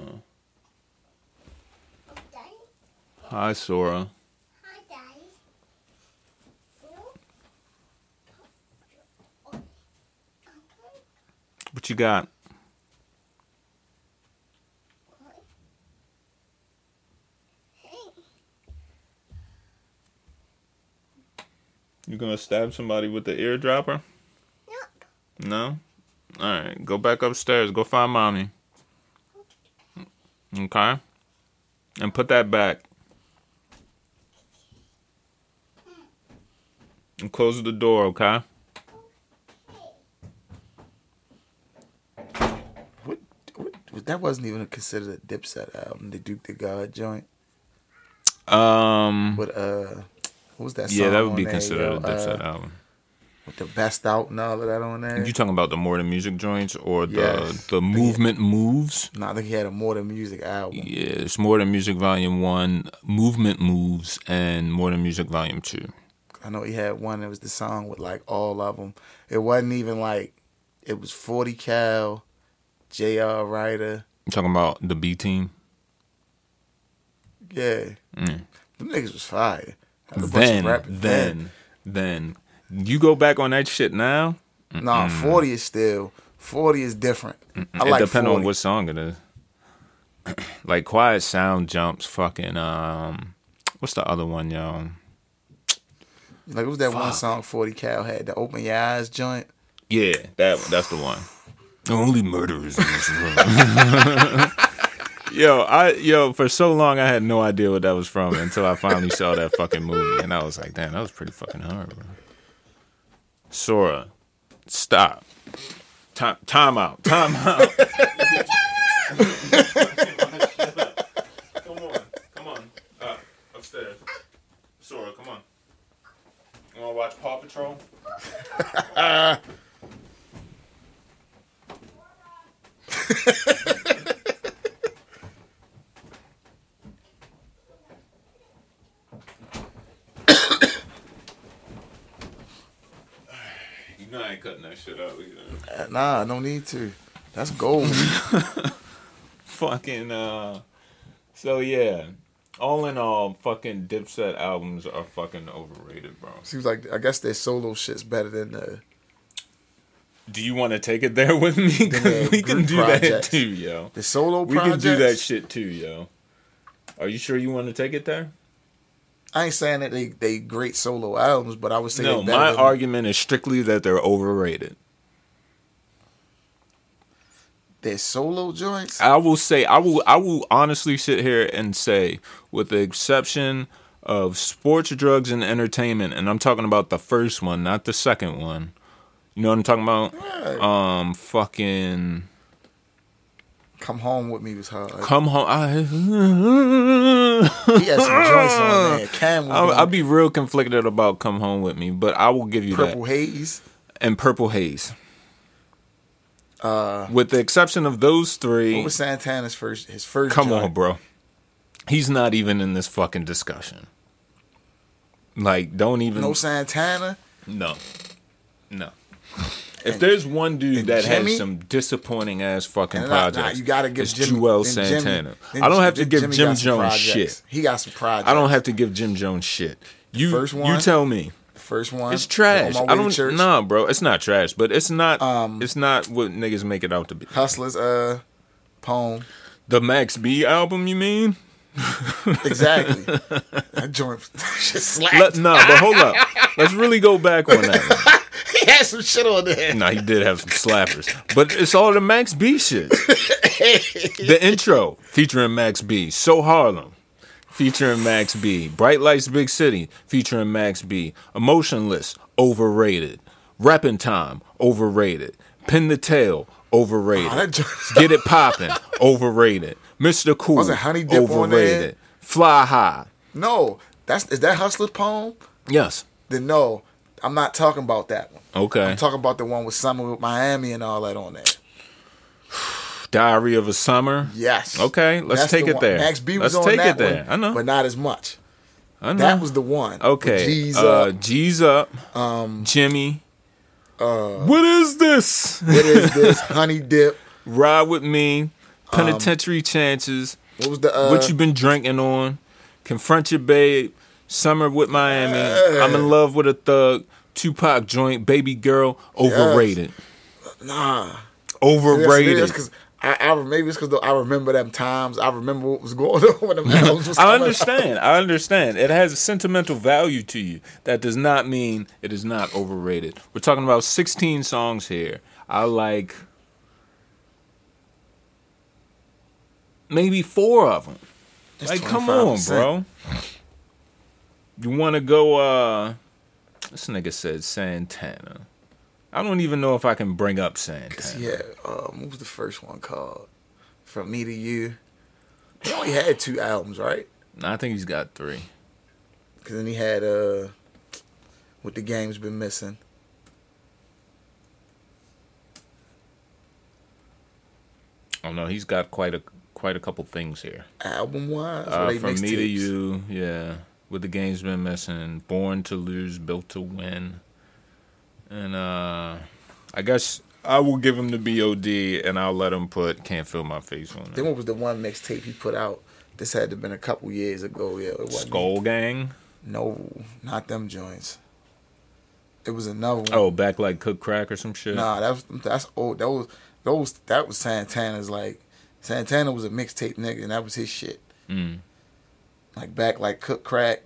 Hi, Sora. What you got? You gonna stab somebody with the eardropper? No. All right, go back upstairs. Go find mommy. Okay. And put that back. And close the door, okay? What, what? That wasn't even considered a Dipset album. The Duke the God joint. Um. But uh, what was that? Song Yeah, that would be considered a Dipset Uh, album. with the best out and all of that on there. You talking about the more than music joints or the Yes. the movement moves? no, I think he had a more than music album. Yeah, it's more than music volume one, movement moves, and more than music volume two. I know he had one It was the song with like all of them. It wasn't even like it was Forty Cal, J.R. Writer. You talking about the B team? Yeah, Mm. them niggas was fire. Had a bunch of Then, then, then, you go back on that shit now. Nah, forty is still forty is different. I it like depends 40. on what song it is. like Quiet Sound jumps, fucking um, what's the other one, y'all? Like it was that one song Forty Cal had the Open Your Eyes joint. Yeah, that that's the one. Only murderers in this world. yo, I yo for so long I had no idea what that was from until I finally saw that fucking movie, and I was like, damn, that was pretty fucking hard, bro. Sora, stop. Time, time out. Time out. come on, come on, uh, upstairs. Sora, come on. You wanna watch Paw Patrol? You know I ain't cutting that shit out either. Uh, Nah, no need to. That's gold. Fucking uh so yeah. All in all, fucking Dipset albums are fucking overrated, bro. Seems like I guess their solo shit's better than the. Do you want to take it there with me? Yeah, uh, we can do that too, yo. The solo project. We can do that shit too, yo. Are you sure you want to take it there? I ain't saying that they they great solo albums, but I would say No, my than- argument is strictly that they're overrated. their solo joints. I will say I will I will honestly sit here and say with the exception of sports drugs and entertainment and I'm talking about the first one not the second one you know what I'm talking about Right. um fucking Come home with me was hard. come home I, he had some joints on there. Cam I'll, I'll be real conflicted about come home with me but I will give you Purple that Haze. and purple haze Uh, with the exception of those three what was Santana's first? His first. Come joint? on, bro. He's not even in this fucking discussion. Like, don't even. No Santana. No. No. If there's one dude that Jimmy? has some disappointing ass fucking And nah, projects, nah, you gotta give it's Jimmy, Joel then Jimmy- Santana. I don't have to give Jimmy Jim Jones shit. He got some projects. I don't have to give Jim Jones shit. You, First you tell me. First one. It's trash. I don't. Nah, bro. It's not trash, but it's not. Um, it's not what niggas make it out to be. Hustlers. Uh, poem. The Max B album, you mean? Exactly. that joint shit slapped. Let, nah, but hold up. Let's really go back on that. he had some shit on there. Nah, he did have some slappers, but it's all the Max B shit. the intro featuring Max B, So Harlem featuring Max B, Bright Lights Big City featuring Max B, Emotionless overrated, Rapping Time overrated, Pin the Tail overrated. Oh, joint- Get it popping, overrated. Mr. Cool, Wasn't Honey Dip overrated. Fly high, No, that's is that Hustler's poem? yes. Then no, I'm not talking about that one. Okay. I'm talking about the one with Summer with Miami and all that on there. Diary of a Summer. Yes. Okay, let's That's take the it one. there. Max B was Let's on take that it there. one, I know. but not as much. I know. That was the one. okay. G's uh, up. G's up. Um, Jimmy. Uh, what is this? what is this? Honey Dip. Ride with me. Penitentiary chances. What was the? Uh, what you been drinking on? Confront your babe. Summer with Miami. I'm in love with a thug. Tupac joint. Baby girl. Overrated. Nah. Overrated. Because I, I maybe it's because I remember them times. I remember what was going on when the albums was I understand. I understand. It has a sentimental value to you. That does not mean it is not overrated. We're talking about 16 songs here. I like maybe four of them. That's like, come on, bro. You want to go? uh This nigga said Santana. I don't even know if I can bring up Santana. Yeah. Um, what was the first one called? From Me to You. He only had two albums, right? No, I think he's got three. Because then he had uh, what the game's been missing. Oh no, he's got quite a quite a couple things here. Album wise, Uh, from me to you, yeah. With the games been missing, born to lose, built to win, and uh, I guess I will give him the Bod, and I'll let him put "Can't Feel My Face" on it. Then what was the one mixtape he put out? This had to have been a couple years ago. Yeah, it. Skull Gang. No, not them joints. It was another one. Oh, back like Cook Crack or some shit. Nah, that was that's old. That was those. That was Santana's like Santana was a mixtape nigga, and that was his shit. Mm. Like back like Cook Crack,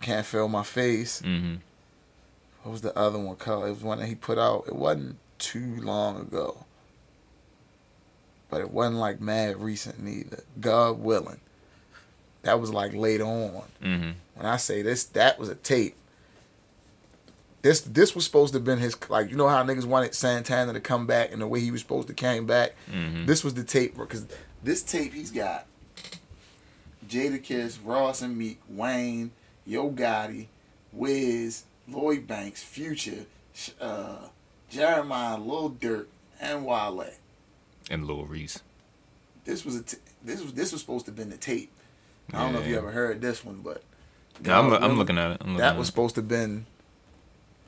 Can't Feel My Face. hmm What was the other one called? It was one that he put out. It wasn't too long ago, but it wasn't like mad recent neither. God Will'n, that was like later on. hmm When I say this, that was a tape. This this was supposed to have been his like you know how niggas wanted Santana to come back and the way he was supposed to came back. hmm This was the tape because this tape he's got Jadakiss, Ross and Meek, Wayne, Yo Gotti, Wiz, Lloyd Banks, Future, uh, Jeremih, Lil Durk, and Wale. And Lil Reese. This was a t- this was this was supposed to have been the tape. I don't know if you ever heard this one, but Yeah, I'm, I'm looking at it. I'm looking that at was it. supposed to have been.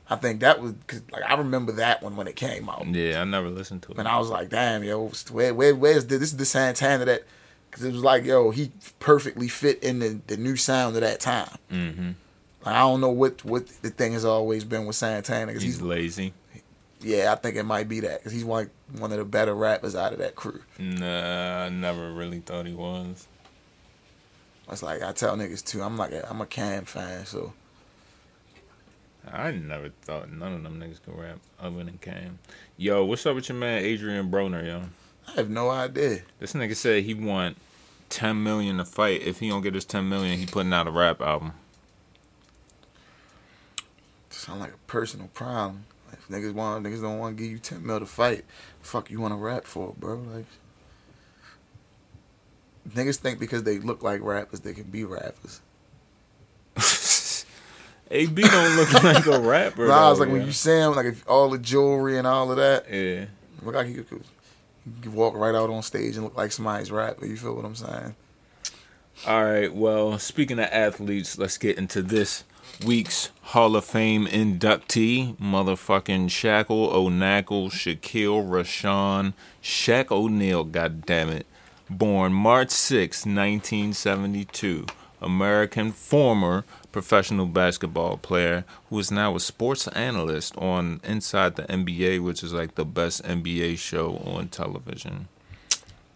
I think that was cause, like I remember that one when it came out, Yeah, I never listened to it. and I was like, "Damn, yo, where, where, where's the, this? Is the Santana that?" Because it was like, yo, he perfectly fit in the, the new sound of that time. hmm Like, I don't know what what the thing has always been with Santana. Cause He's he's, lazy. yeah, I think it might be that because he's like one of the better rappers out of that crew. Nah, I never really thought he was. It's like I tell niggas too. I'm like a, I'm a Cam fan, so I never thought none of them niggas could rap other than Cam. Yo, what's up with your man Adrien Broner, yo? I have no idea. This nigga said he want ten million to fight. If he don't get his ten million, he putting out a rap album. Sound like a personal problem. If niggas want, niggas don't want to give you ten mil to fight. Fuck you want to rap for, bro? Like niggas think because they look like rappers, they can be rappers. AB don't look like a rapper. Nah, though, like when you him, like if all the jewelry and all of that, Yeah. look like he could, could walk right out on stage and look like somebody's rapper. You feel what I'm saying? All right. Well, speaking of athletes, let's get into this week's Hall of Fame inductee, motherfucking Shackle O'Nackle, Shaquille Rashawn, Shaq O'Neal, God damn it. Born March 6, 1972. American former professional basketball player who is now a sports analyst on Inside the NBA, which is like the best NBA show on television.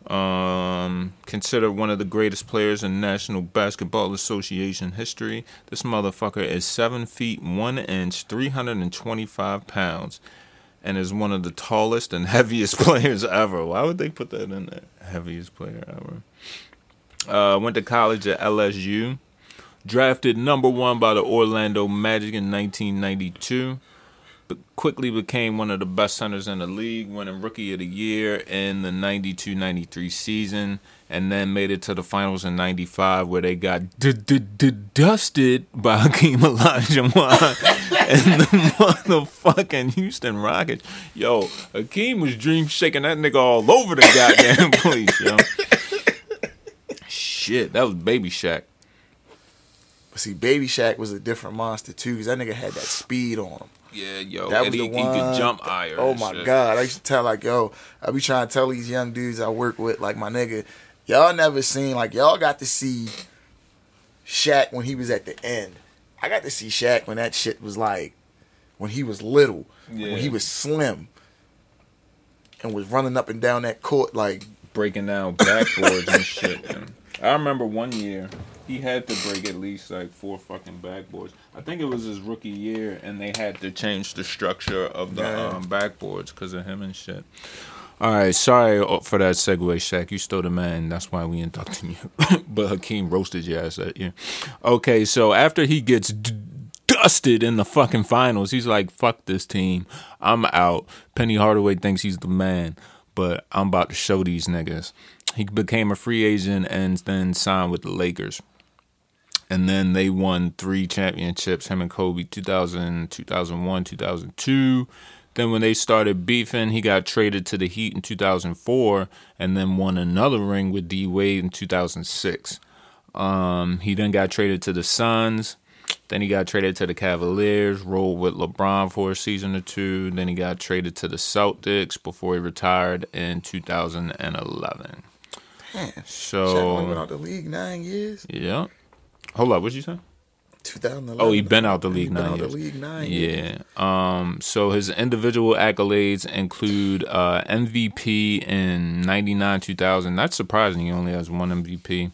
Um, considered one of the greatest players in National Basketball Association history. This motherfucker is seven feet one inch, three hundred and twenty-five pounds, and is one of the tallest and heaviest players ever. Why would they put that in there? Heaviest player ever. Uh, went to college at LSU. Drafted number one by the Orlando Magic in 1992. But quickly became one of the best centers in the league, winning Rookie of the Year in the 92-93 season, and then made it to the finals in 95 where they got d- d- d- dusted by Hakeem Olajuwon and the motherfucking Houston Rockets. Yo, Hakeem was dream shaking that nigga all over the goddamn place, yo. Shit, that was Baby Shaq. But see, Baby Shaq was a different monster too, because that nigga had that speed on him. Yeah, yo, That was and the he, he one. could jump higher. Oh my shit. god! I used to tell like, yo, I be trying to tell these young dudes I work with, like my nigga, y'all never seen like y'all got to see Shaq when he was at the end. I got to see Shaq when that shit was like when he was little, Yeah. when he was slim, and was running up and down that court like breaking down backboards and shit. man. I remember one year he had to break at least like four fucking backboards. I think it was his rookie year, and they had to change the structure of the Yeah. um, backboards because of him and shit. All right, sorry for that segue, Shaq. You still the man. That's why we inducting you. but Hakeem roasted your ass that year. Okay, so after he gets d- dusted in the fucking finals, he's like, "Fuck this team. I'm out." Penny Hardaway thinks he's the man, but I'm about to show these niggas. He became a free agent and then signed with the Lakers. And then they won three championships, him and Kobe, 2000, 2001, 2002. Then when they started beefing, he got traded to the Heat in 2004 and then won another ring with D Wade in 2006. Um, he then got traded to the Suns. Then he got traded to the Cavaliers, rolled with LeBron for a season or two. Then he got traded to the Celtics before he retired in 2011. Man, So, Shaq only been out the league nine years. yeah. Hold up, what'd you say? 2011. Oh, he been out the He league been nine out years. the league nine years. Yeah. Um. So his individual accolades include uh, MVP in '99, 2000. That's surprising. He only has one MVP.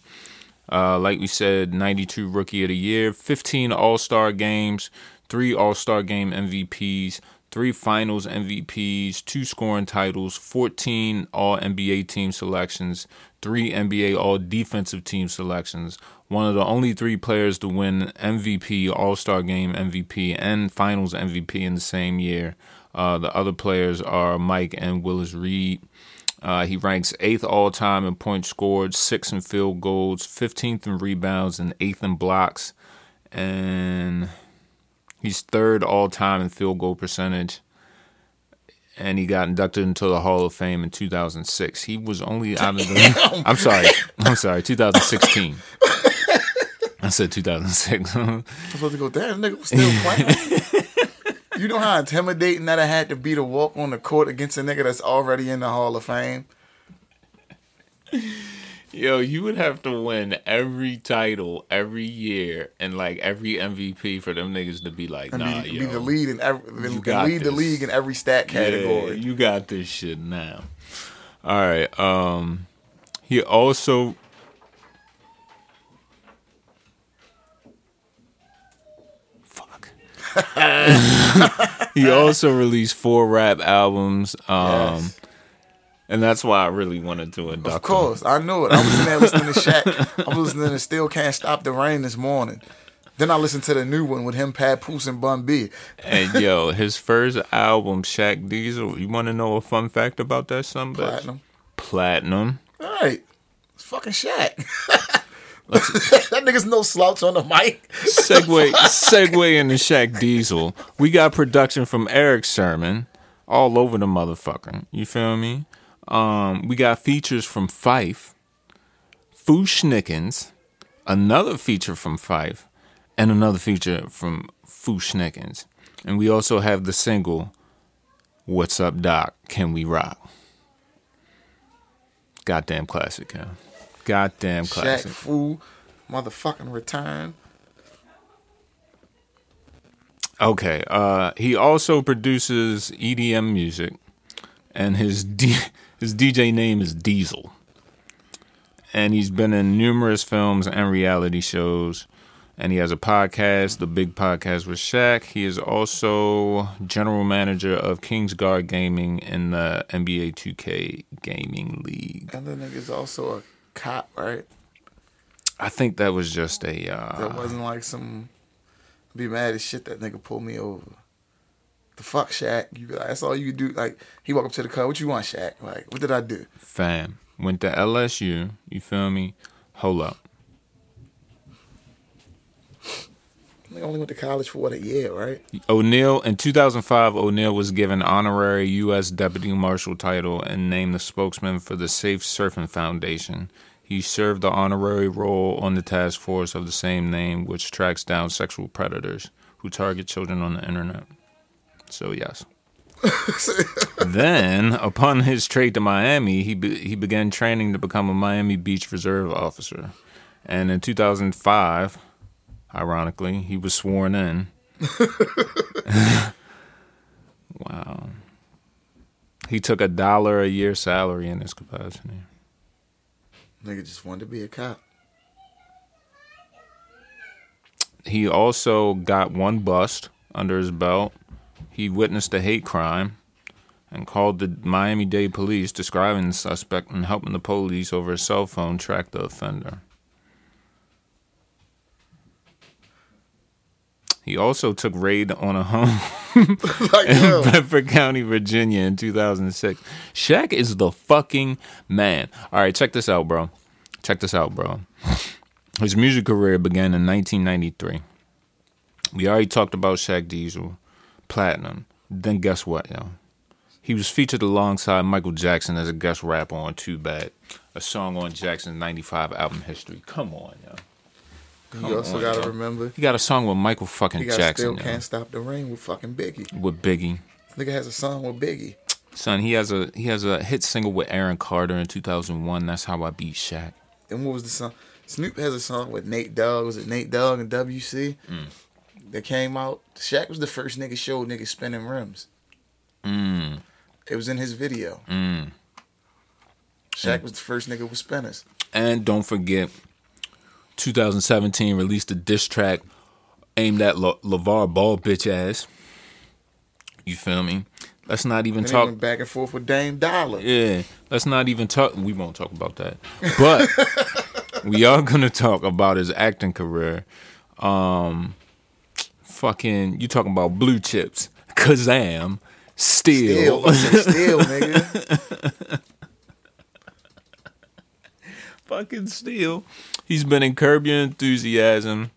Uh, like we said, 92 Rookie of the Year, 15 All Star games, three All Star Game MVPs, three Finals MVPs, two scoring titles, 14 All NBA team selections, three NBA All Defensive team selections. One of the only three players to win MVP, All Star Game MVP, and Finals MVP in the same year. Uh, the other players are Mike and Willis Reed. Uh, he ranks eighth all time in points scored, sixth in field goals, fifteenth in rebounds, and eighth in blocks. And he's third all time in field goal percentage. And he got inducted into the Hall of Fame in 2006. He was only out of the. I'm sorry. I'm sorry. 2016. I said 2006. I'm supposed to go, damn, nigga was still playing. you know how intimidating that I had to be to walk on the court against a nigga that's already in the Hall of Fame? Yo, you would have to win every title every year and like every MVP for them niggas to be like, nah, be, yo, be the lead in every You lead the league in every stat Yeah, category. you got this shit now. All right. Um, he also. Fuck. he also released four rap albums. Um, Yes. And that's why I really wanted to induct Of course, I knew it. I was in there listening to Shaq. I was listening to Still Can't Stop the Rain this morning. Then I listened to the new one with him, Papoose, and Bun B. And yo, his first album, Shaq Diesel. You want to know a fun fact about that son? bitch? Platinum. Platinum. All right, it's fucking Shaq. that nigga's no slouch on the mic. Segue, segue into Shaq Diesel. We got production from Erick Sermon all over the motherfucker. You feel me? Um, we got features from Phife, Foo Schnickens, another feature from Phife, and another feature from Fu-Schnickens. And we also have the single, What's Up Doc, Can We Rock? Goddamn classic, huh? Goddamn Shaq classic. Fu, motherfucking return. Okay. Uh, he also produces EDM music, and his D- his DJ name is Diesel. And he's been in numerous films and reality shows. And he has a podcast, the Big Podcast with Shaq. He is also general manager of Kingsguard Gaming in the NBA 2K Gaming League. And the nigga's also a cop, right? I think that was just a. Uh, That wasn't like some. Be mad as shit that nigga pulled me over. The fuck, Shaq. You be like, that's all you do. Like he walk up to the car. What you want, Shaq? Like what did I do? Fam. Went to LSU. You feel me? Hold up. I only went to college for what a year, right? O'Neal in 2005, O'Neal was given honorary U.S. Deputy Marshal title and named the spokesman for the Safe Surfing Foundation. He served the honorary role on the task force of the same name, which tracks down sexual predators who target children on the internet. So yes. then, upon his trade to Miami, he be- he began training to become a Miami Beach Reserve officer, and in 2005 Ironically, he was sworn in. wow. He took a dollar a year salary in this capacity. Nigga just wanted to be a cop. He also got one bust under his belt. He witnessed a hate crime and called the Miami Dade police, describing the suspect and helping the police over a cell phone track the offender. He also took raid on a home like, in Bedford County, Virginia in 2006. Shaq is the fucking man. All right, check this out, bro. Check this out, bro. His music career began in 1993. We already talked about Shaq Diesel, Platinum. Then guess what, yo? He was featured alongside Michael Jackson as a guest rapper on Too Bad, a song on Jackson's 95 album history. Come on, yo. you also on, gotta yo. remember. He got a song with Michael fucking He got Jackson, still yo, can't stop the rain with fucking Biggie. with Biggie. Nigga has a song with Biggie. Son, he has a he has a hit single with Aaron Carter in 2001. That's how I beat Shaq. Then what was the song? Snoop has a song with Nate Dogg. Was it Nate Dogg and WC? Mm. That came out. Shaq was the first nigga showed niggas spinning rims. Mm, It was in his video. mm. Shaq was the first nigga with spinners. And don't forget, 2017 released a diss track aimed at La- LeVar Ball bitch ass. You feel me? Let's not even And talk. back and forth with Dame Dollar. Yeah, let's not even talk. We won't talk about that, but we are gonna talk about his acting career. Um, fucking, you talking about blue chips? Kazam, Still, Steel, still, nigga. fucking Steel. He's been in Curb Your Enthusiasm,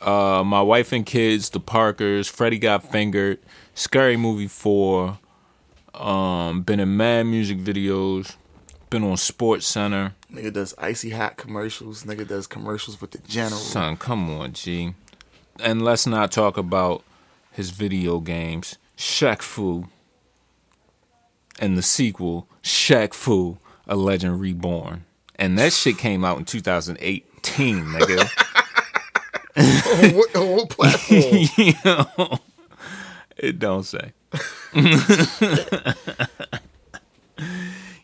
uh, My Wife and Kids, The Parkers, Freddie Got Fingered, Scary Movie Four. Um, been in mad music videos. Been on Sports Center. Nigga does icy hot commercials. Nigga does commercials with the general. Son, come on, G. And let's not talk about his video games, Shaq Fu, and the sequel, Shaq Fu, A Legend Reborn. And that shit came out in 2018, nigga. on, what, on what platform? you know, it don't say.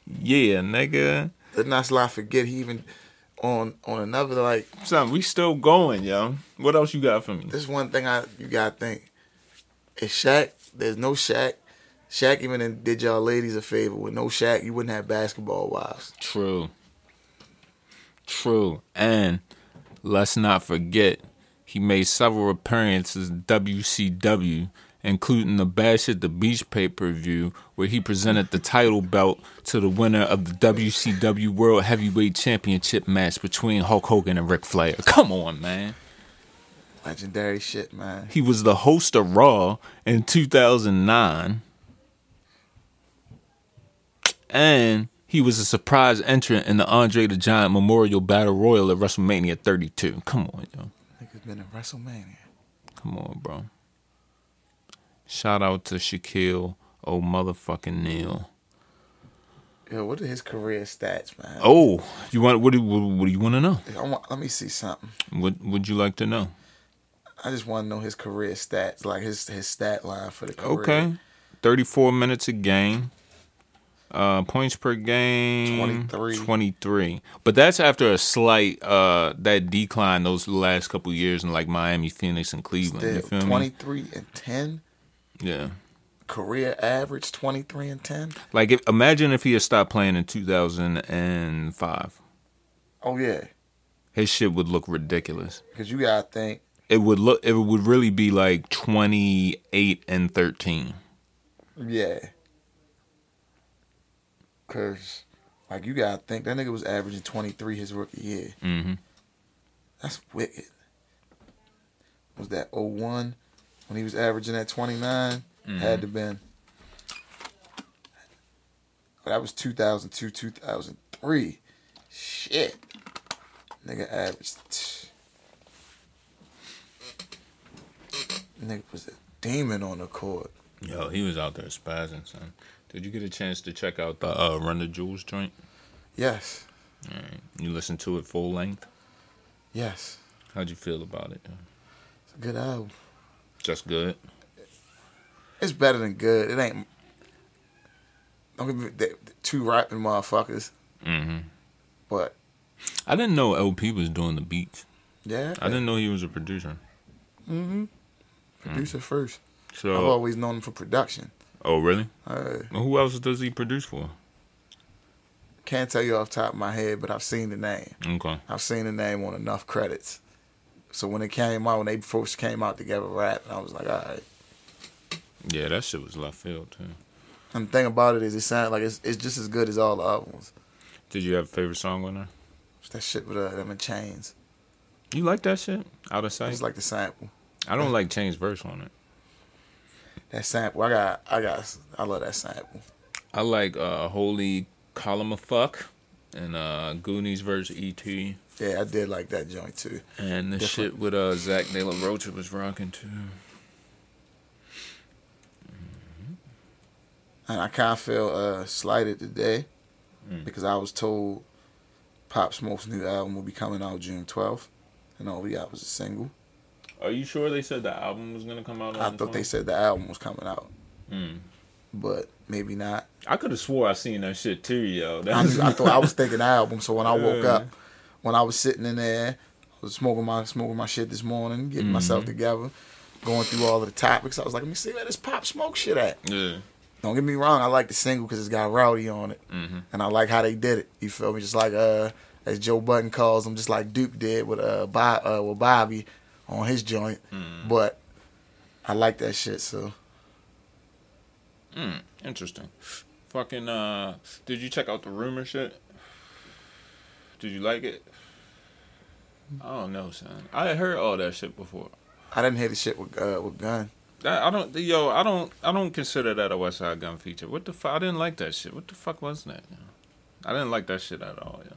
yeah, nigga. Let's not forget he even on on another like Son, we still going, yo. What else you got for me? this one thing I you gotta think. If Shaq, there's no Shaq. Shaq even did y'all ladies a favor. With no Shaq, you wouldn't have basketball wives. True. True. And let's not forget, he made several appearances WCW, including the Bash at the Beach pay per view, where he presented the title belt to the winner of the WCW World Heavyweight Championship match between Hulk Hogan and Ric Flair. Come on, man. Legendary shit, man. He was the host of Raw in 2009. And he was a surprise entrant in the Andre the Giant Memorial Battle Royal at WrestleMania 32. Come on, yo. Nigga's been in WrestleMania. Come on, bro. Shout out to Shaquille Oh motherfucking Neil. Yo, what are his career stats, man? Oh, you want what? Do, what, what do you want to know? I want, let me see something. What would you like to know? I just want to know his career stats, like his his stat line for the career. Okay, thirty-four minutes a game. Uh, points per game 23. 23. But that's after a slight uh that decline those last couple years in like Miami, Phoenix, and Cleveland. you Still, feel twenty me? and ten. Yeah. Career average twenty three and ten. Like if, imagine if he had stopped playing in two thousand and five. Oh yeah, His shit would look ridiculous. because you gotta think it would look it would really be like 28 and 13. Yeah. Cause like you gotta think that nigga was averaging twenty three his rookie year. Mhm. That's wicked. Was that 01 when he was averaging at 29? Had to been. That was 2002, 2003. Shit. Nigga averaged. Nigga was a demon on the court. Yo, he was out there spazzing, son. Did you get a chance to check out the uh, Run the Jewels joint? Yes. Alright. You listened to it full length? Yes. How'd you feel about it? It's a good album. Just good. It's better than good. It ain't. Don't give me two rapping motherfuckers, hmm but I didn't know El-P was doing the beats. yeah. I didn't know he was a producer. Mm-hmm. Producer first. So I've always known him for production. oh really? Uh, Well, who else does he produce for? can't tell you off the top of my head, but I've seen the name. Okay. I've seen the name on enough credits. So when it came out, when they first came out together, rap, I was like, all right. Yeah, that shit was left field too. And the thing about it is, it sounds like it's, it's just as good as all the other ones. Did you have a favorite song on there? It's that shit with uh, them in chains. You like that shit? Out of I sight? just like the sample. I don't like Chain's verse on it. That sample, I got, I got, I love that sample. I like uh Holy Calamafuck and uh Goonies verse E.T. Yeah, I did like that joint too. And the Different. shit with uh Zack De La Rocha was rocking too. And I kind of feel uh, slighted today Mm. because I was told Pop Smoke's new album will be coming out June 12th. And all we got was a single. Are you sure they said the album was gonna come out? I thought they said the album was coming out, Mm. but maybe not. I could have swore I seen that shit too, yo. I, I thought I was thinking album. So when I woke up, when I was sitting in there, I was smoking my smoking my shit this morning, getting Mm-hmm. myself together, going through all of the topics. I was like, let me see where this Pop Smoke shit at. yeah. Don't get me wrong, I like the single because it's got Rowdy on it, Mm-hmm. and I like how they did it. You feel me? Just like uh, as Joe Budden calls them, just like Duke did with uh, Bob, uh with Bobby on his joint. Mm. But I like that shit. So Mm, interesting. Fucking uh did you check out the rumor shit? Did you like it? I don't know, son. I had heard all that shit before. I didn't hear the shit with uh, with Gunn. That, I don't yo, I don't I don't consider that a Westside Gunn feature. What the fuck I didn't like that shit. What the fuck was that? Yo? I didn't like that shit at all, yo.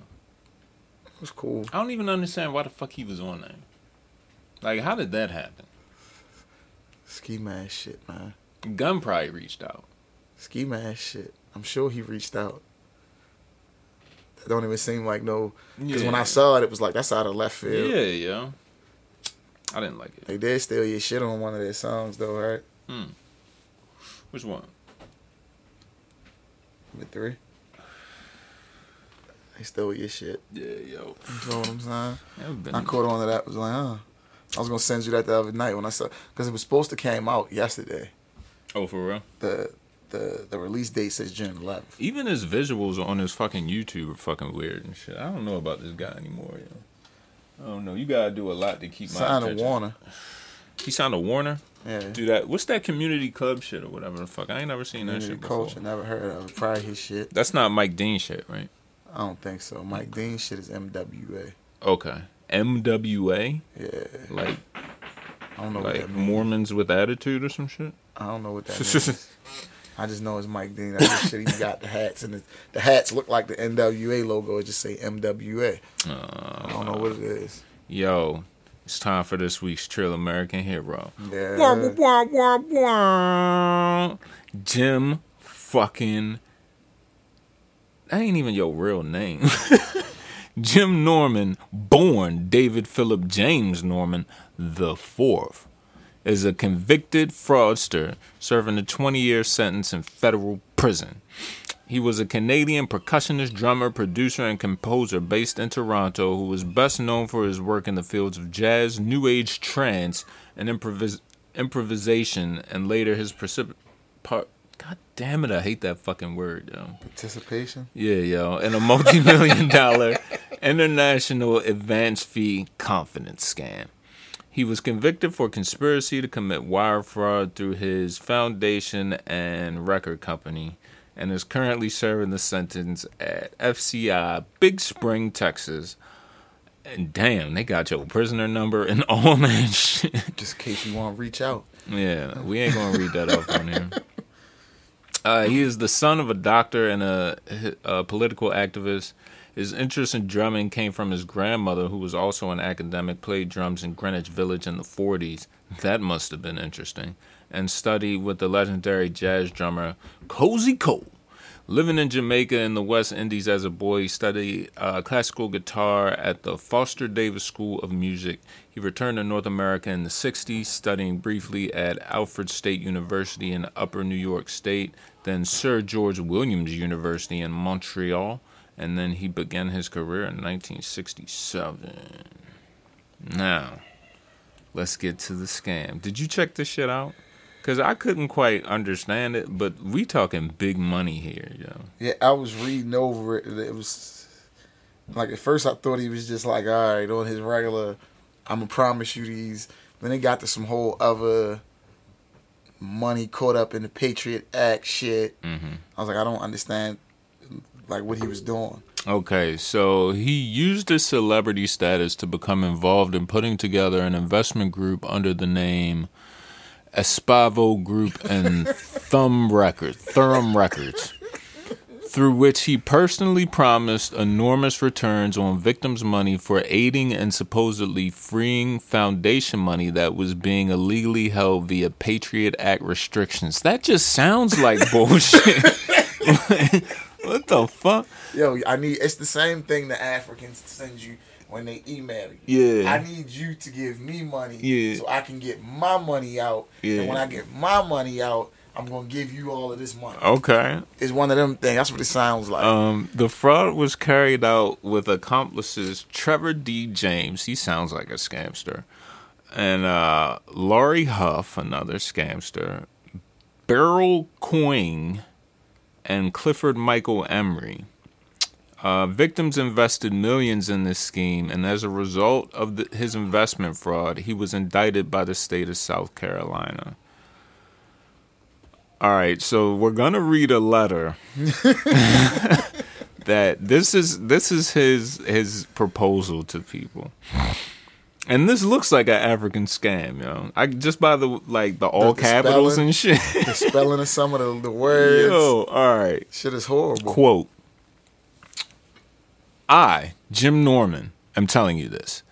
It was cool. I don't even understand why the fuck he was on that. Like how did that happen? Ski man shit, man. Gunn probably reached out. Ski man shit. I'm sure he reached out. Don't even seem like no. Because when I saw it, it was like that's out of left field. Yeah, yo. I didn't like it. They did steal your shit on one of their songs though, right? Hmm. Which one? With three. They stole your shit. Yeah, yo. You know what I'm saying? I caught on to that. Was like, huh. I was gonna send you that the other night when I saw because it was supposed to came out yesterday. Oh, for real? The the the release date says June 11th. Even his visuals on his fucking YouTube are fucking weird and shit. I don't know about this guy anymore, yo. I don't know. You gotta do a lot to keep my Signed to attention. Warner. He signed a Warner. Yeah. Do that. What's that community club shit or whatever the fuck? I ain't never seen that shit before. culture. Never heard of it. Probably his shit. That's not Mike Dean shit, right? I don't think so. Mike Dean shit is MWA. Okay. MWA, Yeah. like I don't know what like that means. Mormons with attitude or some shit. I don't know what that means. I just know it's Mike Dean. That's the shit. He got the hats, and the, the hats look like the NWA logo. It just say MWA. I don't know what it is. Yo, it's time for this week's Trill American Hero. Yeah. Wah, wah, wah, wah. Jim fucking. That ain't even your real name. Jim Norman, born David Philip James Norman the fourth, is a convicted fraudster serving a 20 year sentence in federal prison. He was a Canadian percussionist, drummer, producer, and composer based in Toronto who was best known for his work in the fields of jazz, new age trance, and improvis- improvisation, and later his precip- par- God damn it, I hate that fucking word, yo. Participation. Yeah, yo, and a multi-million dollar international advance fee confidence scam. He was convicted for conspiracy to commit wire fraud through his foundation and record company and is currently serving the sentence at FCI Big Spring, Texas. And damn, they got your prisoner number and all that shit. Just in case you want to reach out. Yeah, we ain't gonna read that off on here. Uh, he is the son of a doctor and a, a political activist. His interest in drumming came from his grandmother, who was also an academic, played drums in Greenwich Village in the 40s. That must have been interesting. And studied with the legendary jazz drummer Cozy Cole. Living in Jamaica in the West Indies as a boy, he studied uh, classical guitar at the Foster Davis School of Music. He returned to North America in the 60s, studying briefly at Alfred State University in Upper New York State, then Sir George Williams University in Montreal, and then he began his career in 1967. Now, let's get to the scam. Did you check this shit out? Cause I couldn't quite understand it, but we talking big money here, yo. Yeah, I was reading over it. It was like at first I thought he was just like, all right, on his regular, I'm gonna promise you these. Then it got to some whole other money caught up in the Patriot Act shit. Mm-hmm. I was like, I don't understand like what he was doing. Okay, so he used his celebrity status to become involved in putting together an investment group under the name Espavo Group and Thumb Records, Thumb Records, through which he personally promised enormous returns on victims' money for aiding and supposedly freeing foundation money that was being illegally held via Patriot Act restrictions. That just sounds like bullshit. what the fuck? Yo, I need. It's the same thing the Africans send you when they email you. Yeah. I need you to give me money. Yeah. So I can get my money out. Yeah. And when I get my money out, I'm gonna give you all of this money. Okay. It's one of them things. That's what it sounds like. Um, the fraud was carried out with accomplices Trevor D. James, he sounds like a scamster, and uh, Laurie Huff, another scamster, Beryl Coing, and Clifford Michael Emery. Uh, victims invested millions in this scheme, and as a result of the, his investment fraud, he was indicted by the state of South Carolina. All right, so we're gonna read a letter that this is this is his his proposal to people. And this looks like an African scam, yo. I just by the like the all the capitals spelling. and shit. the spelling of some of the, the words. Yo, all right. Shit is horrible. Quote I, Jim Norman, am telling you this.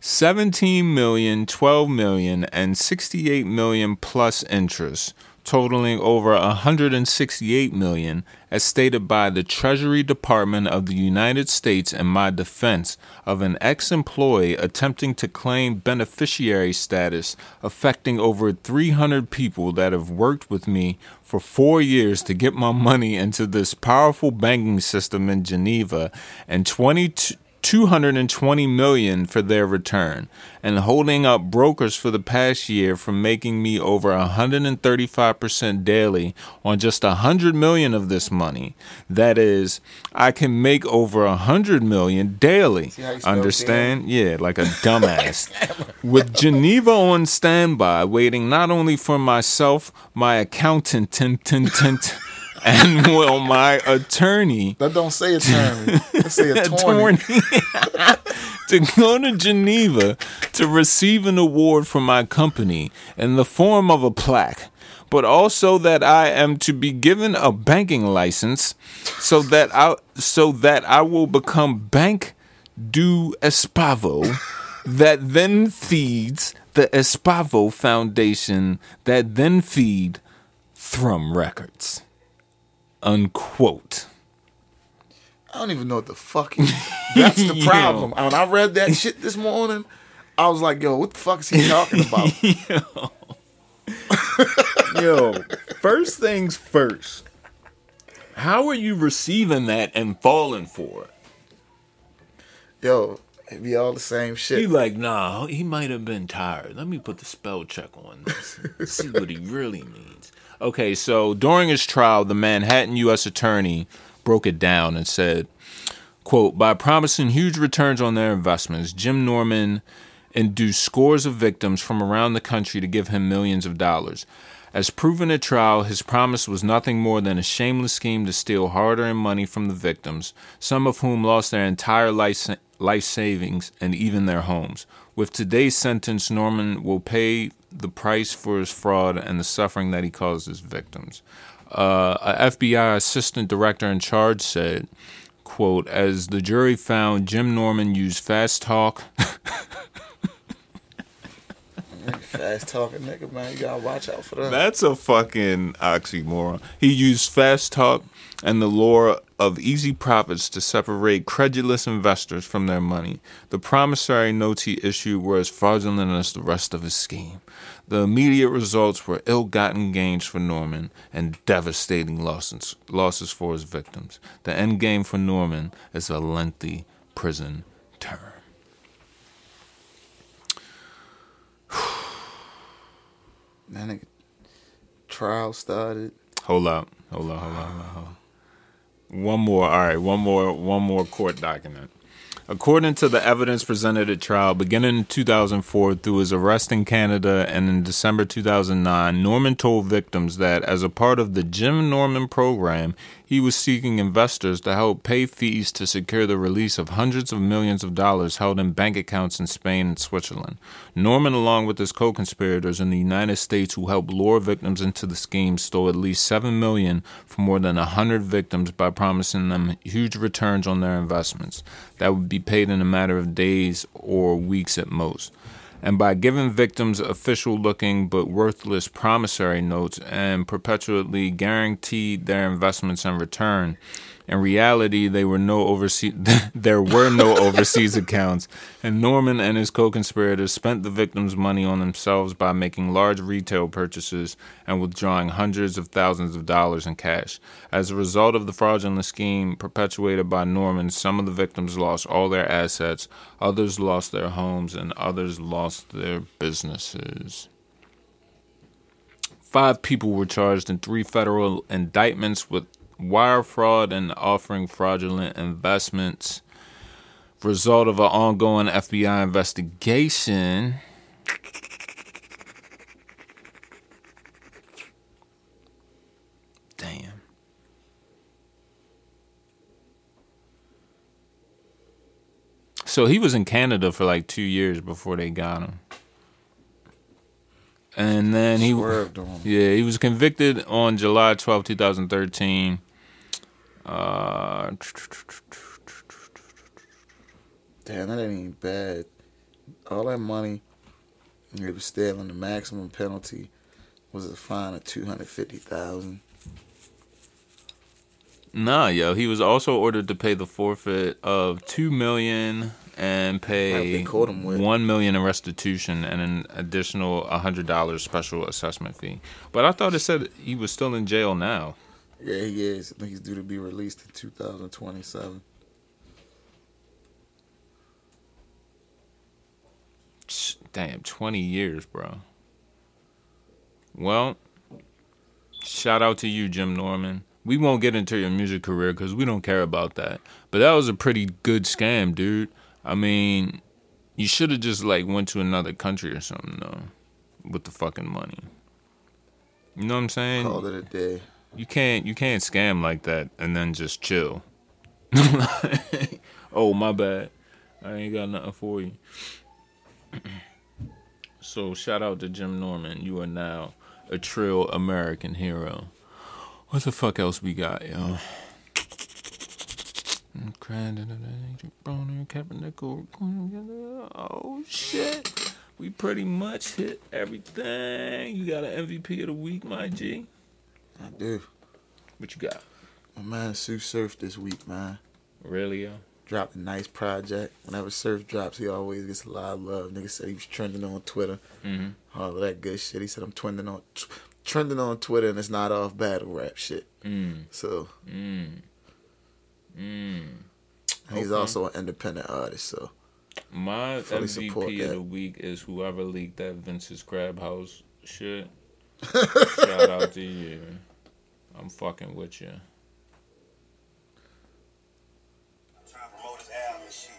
17 million, 12 million, and 68 million plus interest, totaling over 168 million, as stated by the Treasury Department of the United States in my defense of an ex employee attempting to claim beneficiary status, affecting over 300 people that have worked with me for four years to get my money into this powerful banking system in Geneva, and 22. 220 million for their return and holding up brokers for the past year from making me over 135% daily on just 100 million of this money. That is i can make over 100 million daily. Understand? Yeah like a dumbass. With geneva on standby waiting not only for myself my accountant tin, tin, tin, tin, and well my attorney That don't say attorney. That say attorney attorney. to go to Geneva to receive an award from my company in the form of a plaque, but also that I am to be given a banking license so that I so that I will become Bank du Espavo that then feeds the Espavo Foundation that then feed Thrum Records. Unquote. I don't even know what the fuck. That's the Yo. problem. When I read that shit this morning, I was like, "Yo, what the fuck is he talking about?" Yo, first things first. How are you receiving that and falling for it? Yo, it be all the same shit. He like, nah, he might have been tired. Let me put the spell check on this. see what he really means. Okay, so during his trial, the Manhattan U.S. attorney broke it down and said, quote, by promising huge returns on their investments, Jim Norman induced scores of victims from around the country to give him millions of dollars. As proven at trial, his promise was nothing more than a shameless scheme to steal hard earned money from the victims, some of whom lost their entire life, life savings and even their homes. With today's sentence, Norman will pay the price for his fraud and the suffering that he caused his victims. Uh, a FBI assistant director in charge said, quote, as the jury found, Jim Norman used fast talk. Fast talking nigga, man. You gotta watch out for that. That's a fucking oxymoron. He used fast talk and the lure of easy profits to separate credulous investors from their money. The promissory notes he issued were as fraudulent as the rest of his scheme. The immediate results were ill gotten gains for Norman and devastating losses, losses for his victims. The end game for Norman is a lengthy prison term. That nigga trial started. Hold up, hold up, hold up. Hold up. One more, all right, one more, one more court document. According to the evidence presented at trial, beginning in 2004 through his arrest in Canada and in December 2009, Norman told victims that as a part of the Jim Norman program, he was seeking investors to help pay fees to secure the release of hundreds of millions of dollars held in bank accounts in Spain and Switzerland. Norman, along with his co-conspirators in the United States who helped lure victims into the scheme, stole at least seven million from more than a hundred victims by promising them huge returns on their investments that would be paid in a matter of days or weeks at most and by giving victims official looking but worthless promissory notes and perpetually guaranteed their investments in return. In reality, they were no overseas there were no overseas accounts, and Norman and his co-conspirators spent the victims' money on themselves by making large retail purchases and withdrawing hundreds of thousands of dollars in cash. As a result of the fraudulent scheme perpetuated by Norman, some of the victims lost all their assets, others lost their homes, and others lost their businesses. Five people were charged in three federal indictments with wire fraud and offering fraudulent investments. Result of an ongoing FBI investigation. Damn. So he was in Canada for like two years before they got him. And then he yeah, he was convicted on July 12, 2013. Uh, Damn, that ain't even bad. All that money he was stealing. The maximum penalty was a fine of two hundred fifty thousand. nah, yo, he was also ordered to pay the forfeit of two million and pay him with. one million in restitution and an additional hundred dollars special assessment fee. But I thought it said he was still in jail now. Yeah, he is. I think he's due to be released in two thousand twenty-seven. Damn, 20 years, bro. Well, shout out to you, Jim Norman. We won't get into your music career because we don't care about that. But that was a pretty good scam, dude. I mean, you should have just like went to another country or something though, with the fucking money. You know what I'm saying? Called it a day. You can't you can't scam like that and then just chill. oh my bad. I ain't got nothing for you. so shout out to Jim Norman. You are now a trill American hero. What the fuck else we got, yo? Oh shit. We pretty much hit everything. You got an MVP of the week, my G. I do. What you got? My man Tsu Surf this week, man. Really, yo? Dropped a nice project. Whenever Surf drops, he always gets a lot of love. Nigga said he was trending on Twitter. Mhm. All of that good shit. He said I'm trending on t- trending on Twitter and it's not off battle rap shit. Mm. So Mm. Mm. he's Okay. also an independent artist. So My MVP of that. the week is whoever leaked that Vince's Crab House shit. Shout out to you. I'm fucking with you. Trying to promote his album and shit.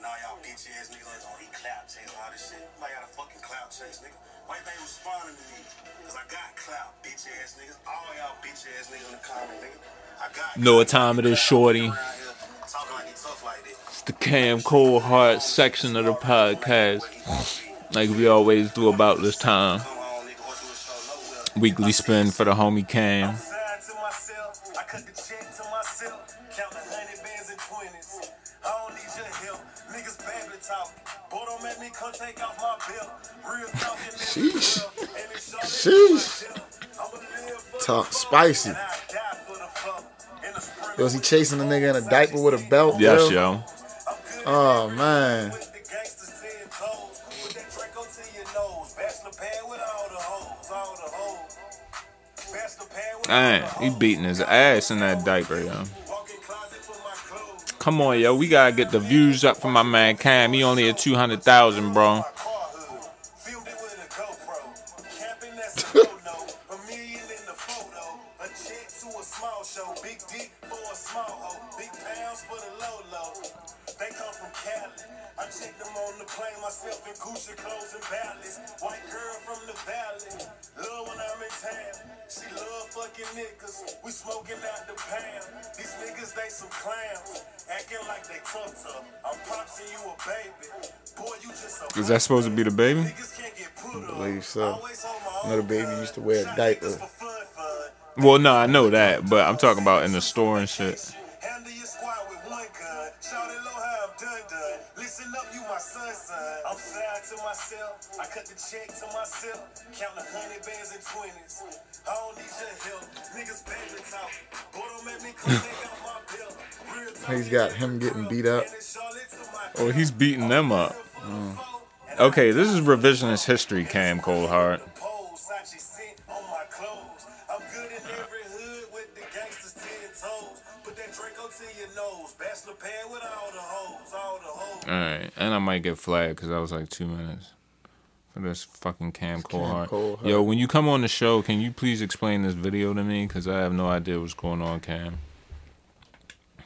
Now y'all bitch bitch ass niggas like, oh, he clout chase all this shit. Like, got a fucking clout chase, nigga. Why you responding to me? Cause I got clout, bitch ass niggas. All y'all bitch ass niggas in the comment, nigga. I Know what time it is, shorty. Around here Talking like he tough like this. It's the Cam Cold Heart section of the podcast. Like we always do about this time. Weekly spin for the homie Cam. Signed to myself, I cut the check to myself, count the hundred bands and twenties. I don't need your help, niggas baby talk. Boy, don't make me come take off my belt. Real talking, Sheesh. and it's all Sheesh. I'ma live for Talk spicy. and I die for the fuck. In the spring, Was he chasing a nigga in a diaper with a belt? Yes, bro? yo. Oh man. Dang, he beating his ass in that diaper, yo. Come on, yo. We gotta get the views up for my man Cam. He only at 200,000, bro. Myself in Gucci clothes and. White girl from the valley. Love when I'm in town. She love fucking niggas. We smoking out the pound. These niggas, they some clowns. Acting like they tough tough. I'm popsing you a baby. Boy, you just a Is that supposed to be the baby? Niggas can't get put I believe so. Always hold my You know the baby used to wear a diaper. niggas for fun, fun. Well, no, I know that, but I'm talking about in the store and shit. Myself. I cut the check to myself. Count a hundred bands and twenties. I don't need your help. Niggas baby talk. Boy, don't make me come take out my belt. He's got him getting beat up. and it's Charlotte to my Oh, he's beating them up. Mm. Okay, this is revisionist history, Cam Coldheart. Pose, Sachi scent on my clothes. I'm good in every hood with the gangsters ten toes. Put that Draco to your nose. Bachelor pad with all the hoes, all the hoes. Alright, and I might get flagged because I was like two minutes this fucking Cam. Coldheart. Yo, when you come on the show, can you please explain this video to me? Because I have no idea what's going on, Cam.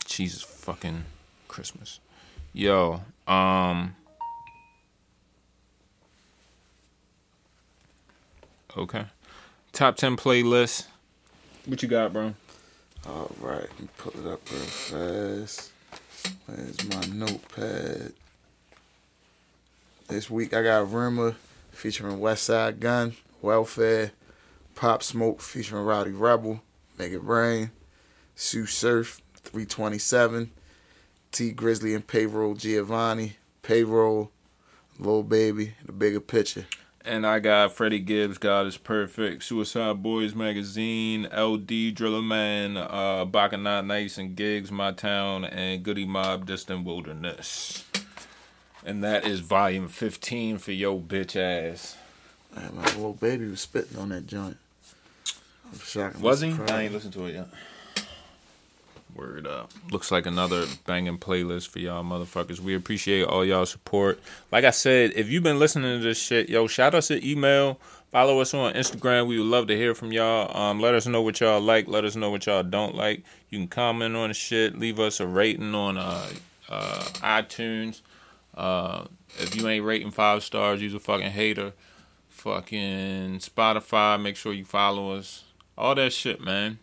Jesus fucking Christmas. Yo, um. Okay. Top 10 playlist. What you got, bro? All right, let me pull it up real fast. Where's my notepad? This week I got Rumor featuring Westside Gunn, Welfare, Pop Smoke featuring Rowdy Rebel, Make It Rain, Tsu Surf, 327, Tee Grizzley and Payroll Giovanni, Payroll, Lil Baby, The Bigger Picture. And I got Freddie Gibbs, God is Perfect, Suicide Boys Magazine, LD Driller Man, uh, Bacchanal Nights and Gigs, My Town, and Goodie Mob Distant Wilderness. And that is volume 15 for yo bitch ass. Man, my little baby was spitting on that joint. I'm shocked. Was he? I ain't listened to it yet. Word up. Looks like another banging playlist for y'all motherfuckers. We appreciate all y'all support. Like I said, if you've been listening to this shit, yo, shout us an email. Follow us on Instagram. We would love to hear from y'all. Um, let us know what y'all like. Let us know what y'all don't like. You can comment on the shit. Leave us a rating on uh, uh, iTunes. Uh, if you ain't rating five stars, you's a fucking hater. Fucking Spotify. Make sure you follow us. All that shit, man.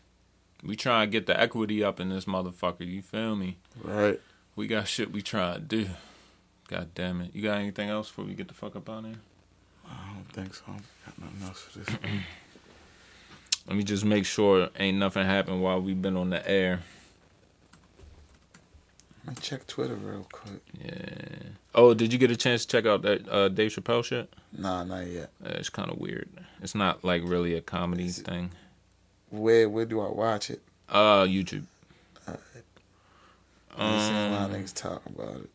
We trying to get the equity up in this motherfucker. You feel me? Right. We got shit we trying to do. God damn it. You got anything else before we get the fuck up on here? I don't think so. I Got nothing else for this. Let me just make sure ain't nothing happened while we've been on the air. Me check Twitter real quick. Yeah. Oh, did you get a chance to check out that uh, Dave Chappelle shit? Nah, not yet. Uh, it's kind of weird. It's not like really a comedy Is thing. Where where do I watch it? Uh, YouTube. I've seen a lot Um, of niggas talk about it.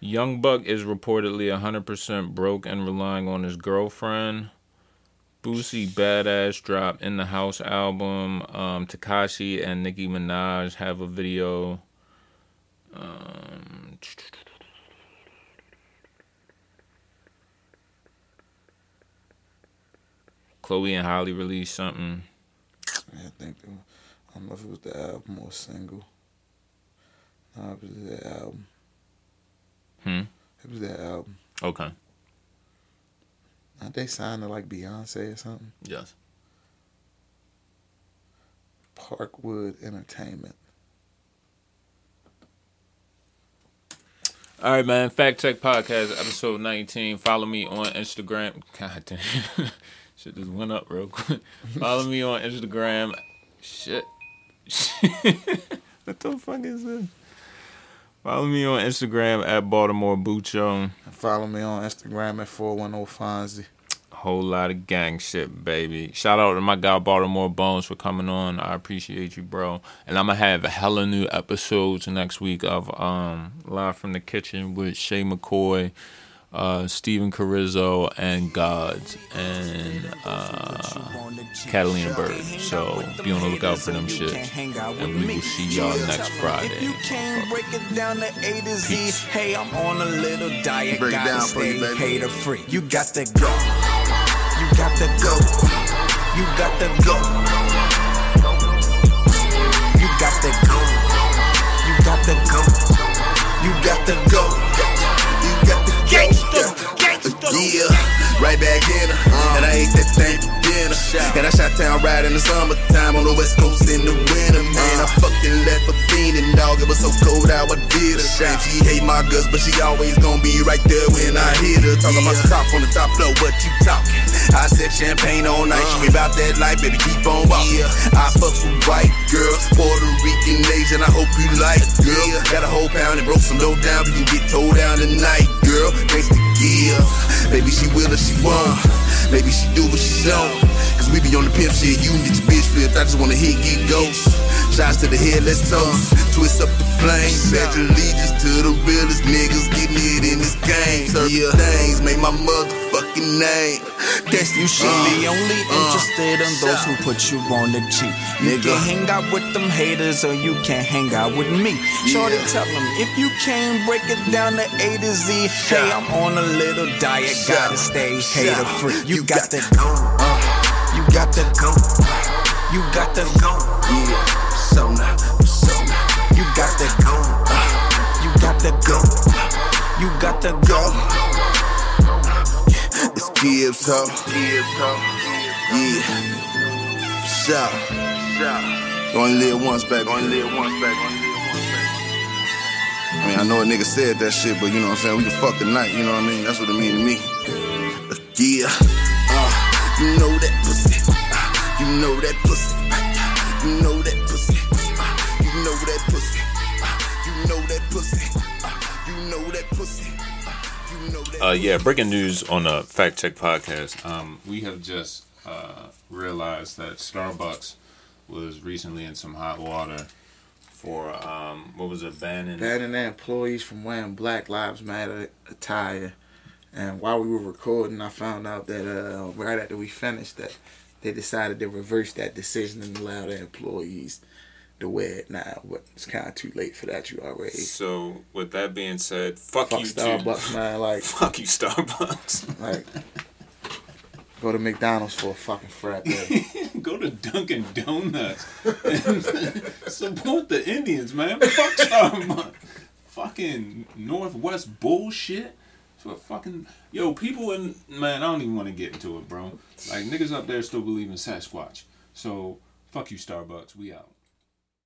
Young Buck is reportedly 100% broke and relying on his girlfriend. Boosie Badass dropped In the House album. Um, Tekashi and Nicki Minaj have a video. Um, Chloe and Halle released something. I think I don't know if it was the album or single. Nah, it was the album. Hmm. It was that album. Okay. Aren't they signed to like Beyonce or something? Yes. Parkwood Entertainment. All right, man. Fact Check Podcast, episode 19. Follow me on Instagram. God damn. Shit just went up real quick. Follow me on Instagram. Shit. what the fuck is this? Follow me on Instagram at Baltimore Bucho. And follow me on Instagram at 410 Fonzie. Whole lot of gang shit, baby. Shout out to my guy Baltimore Bones for coming on. I appreciate you, bro. And I'm gonna have a hella new episodes next week of um Live from the Kitchen with Shay McCoy, uh, Stephen Carrizzo, and Gods and uh, Catalina Bird. So be on the lookout for them shits. And we will see y'all next Friday. If you can't break it down to A to Z, hey, I'm on a little diet. Break it gotta down for stay you, baby. hater free. You got to go. You got to go. You got to go. You got to go. You got to go. You got to go. You got to go. Yeah, right back in her. Uh-huh. And I ate that thing for dinner. And I shot town right in the summertime on the west coast in the winter. Man, uh-huh. I fucking left a fiendin', dog. It was so cold I did her. Shame she hate my guts, but she always gonna be right there when I hit her. Talking about the top on the top floor, what you talking? I said champagne all night. She uh-huh. be about that life, baby, keep on walking. I fucks with white girls, Puerto Rican, Asian. I hope you like, girl. Got a whole pound and broke some low down. We can get towed down tonight, girl. Thanks to give. Baby, she will or she won't. Maybe she do, what she don't. Cause we be on the pimp shit. You can get your I just wanna hit, get ghosts. Shots to the head, let's toast. Twist up the flame. Pledge allegiance to the realest niggas getting it in this game. Certain things make my motherfucking name. That's You should be only interested in those who put you on the cheap. You Nigga. hang out with them haters or you can't hang out with me. Shorty, Yeah. tell them if you can't break it down to A to Z, hey, I'm on a little diet, gotta stay hater free. You got to go. Uh, you got to go. You got to go. Yeah, persona, persona. You got to go. Uh, you got to go. You got to go. It's Gibbs, ho. Gibbs, ho. Yeah. Shout. You only live once, baby. Only live once, baby. I mean, I know a nigga said that shit, but you know what I'm saying? We can fuck tonight, you know what I mean? That's what it mean to me. Yeah. Uh, you know that pussy. You know that pussy. You know that pussy. You know that pussy. Uh, you know that pussy. You know that pussy. You know that Uh, yeah, breaking news on the Fact Check podcast. Um, we have just uh, realized that Starbucks was recently in some hot water for um, what was it, banning? banning their employees from wearing Black Lives Matter attire. And while we were recording, I found out that uh, right after we finished that they decided to reverse that decision and allow their employees to wear it now. But it's kind of too late for that. You already So, with that being said, fuck, fuck you, Starbucks, man. Like, Fuck you, Starbucks. like go to McDonald's for a fucking frappe. Go to Dunkin' Donuts and support the Indians, man. Fuck Starbucks. fucking Northwest bullshit. For fucking yo, people in man, I don't even want to get into it, bro. Like niggas up there still believe in Sasquatch. So fuck you, Starbucks. We out.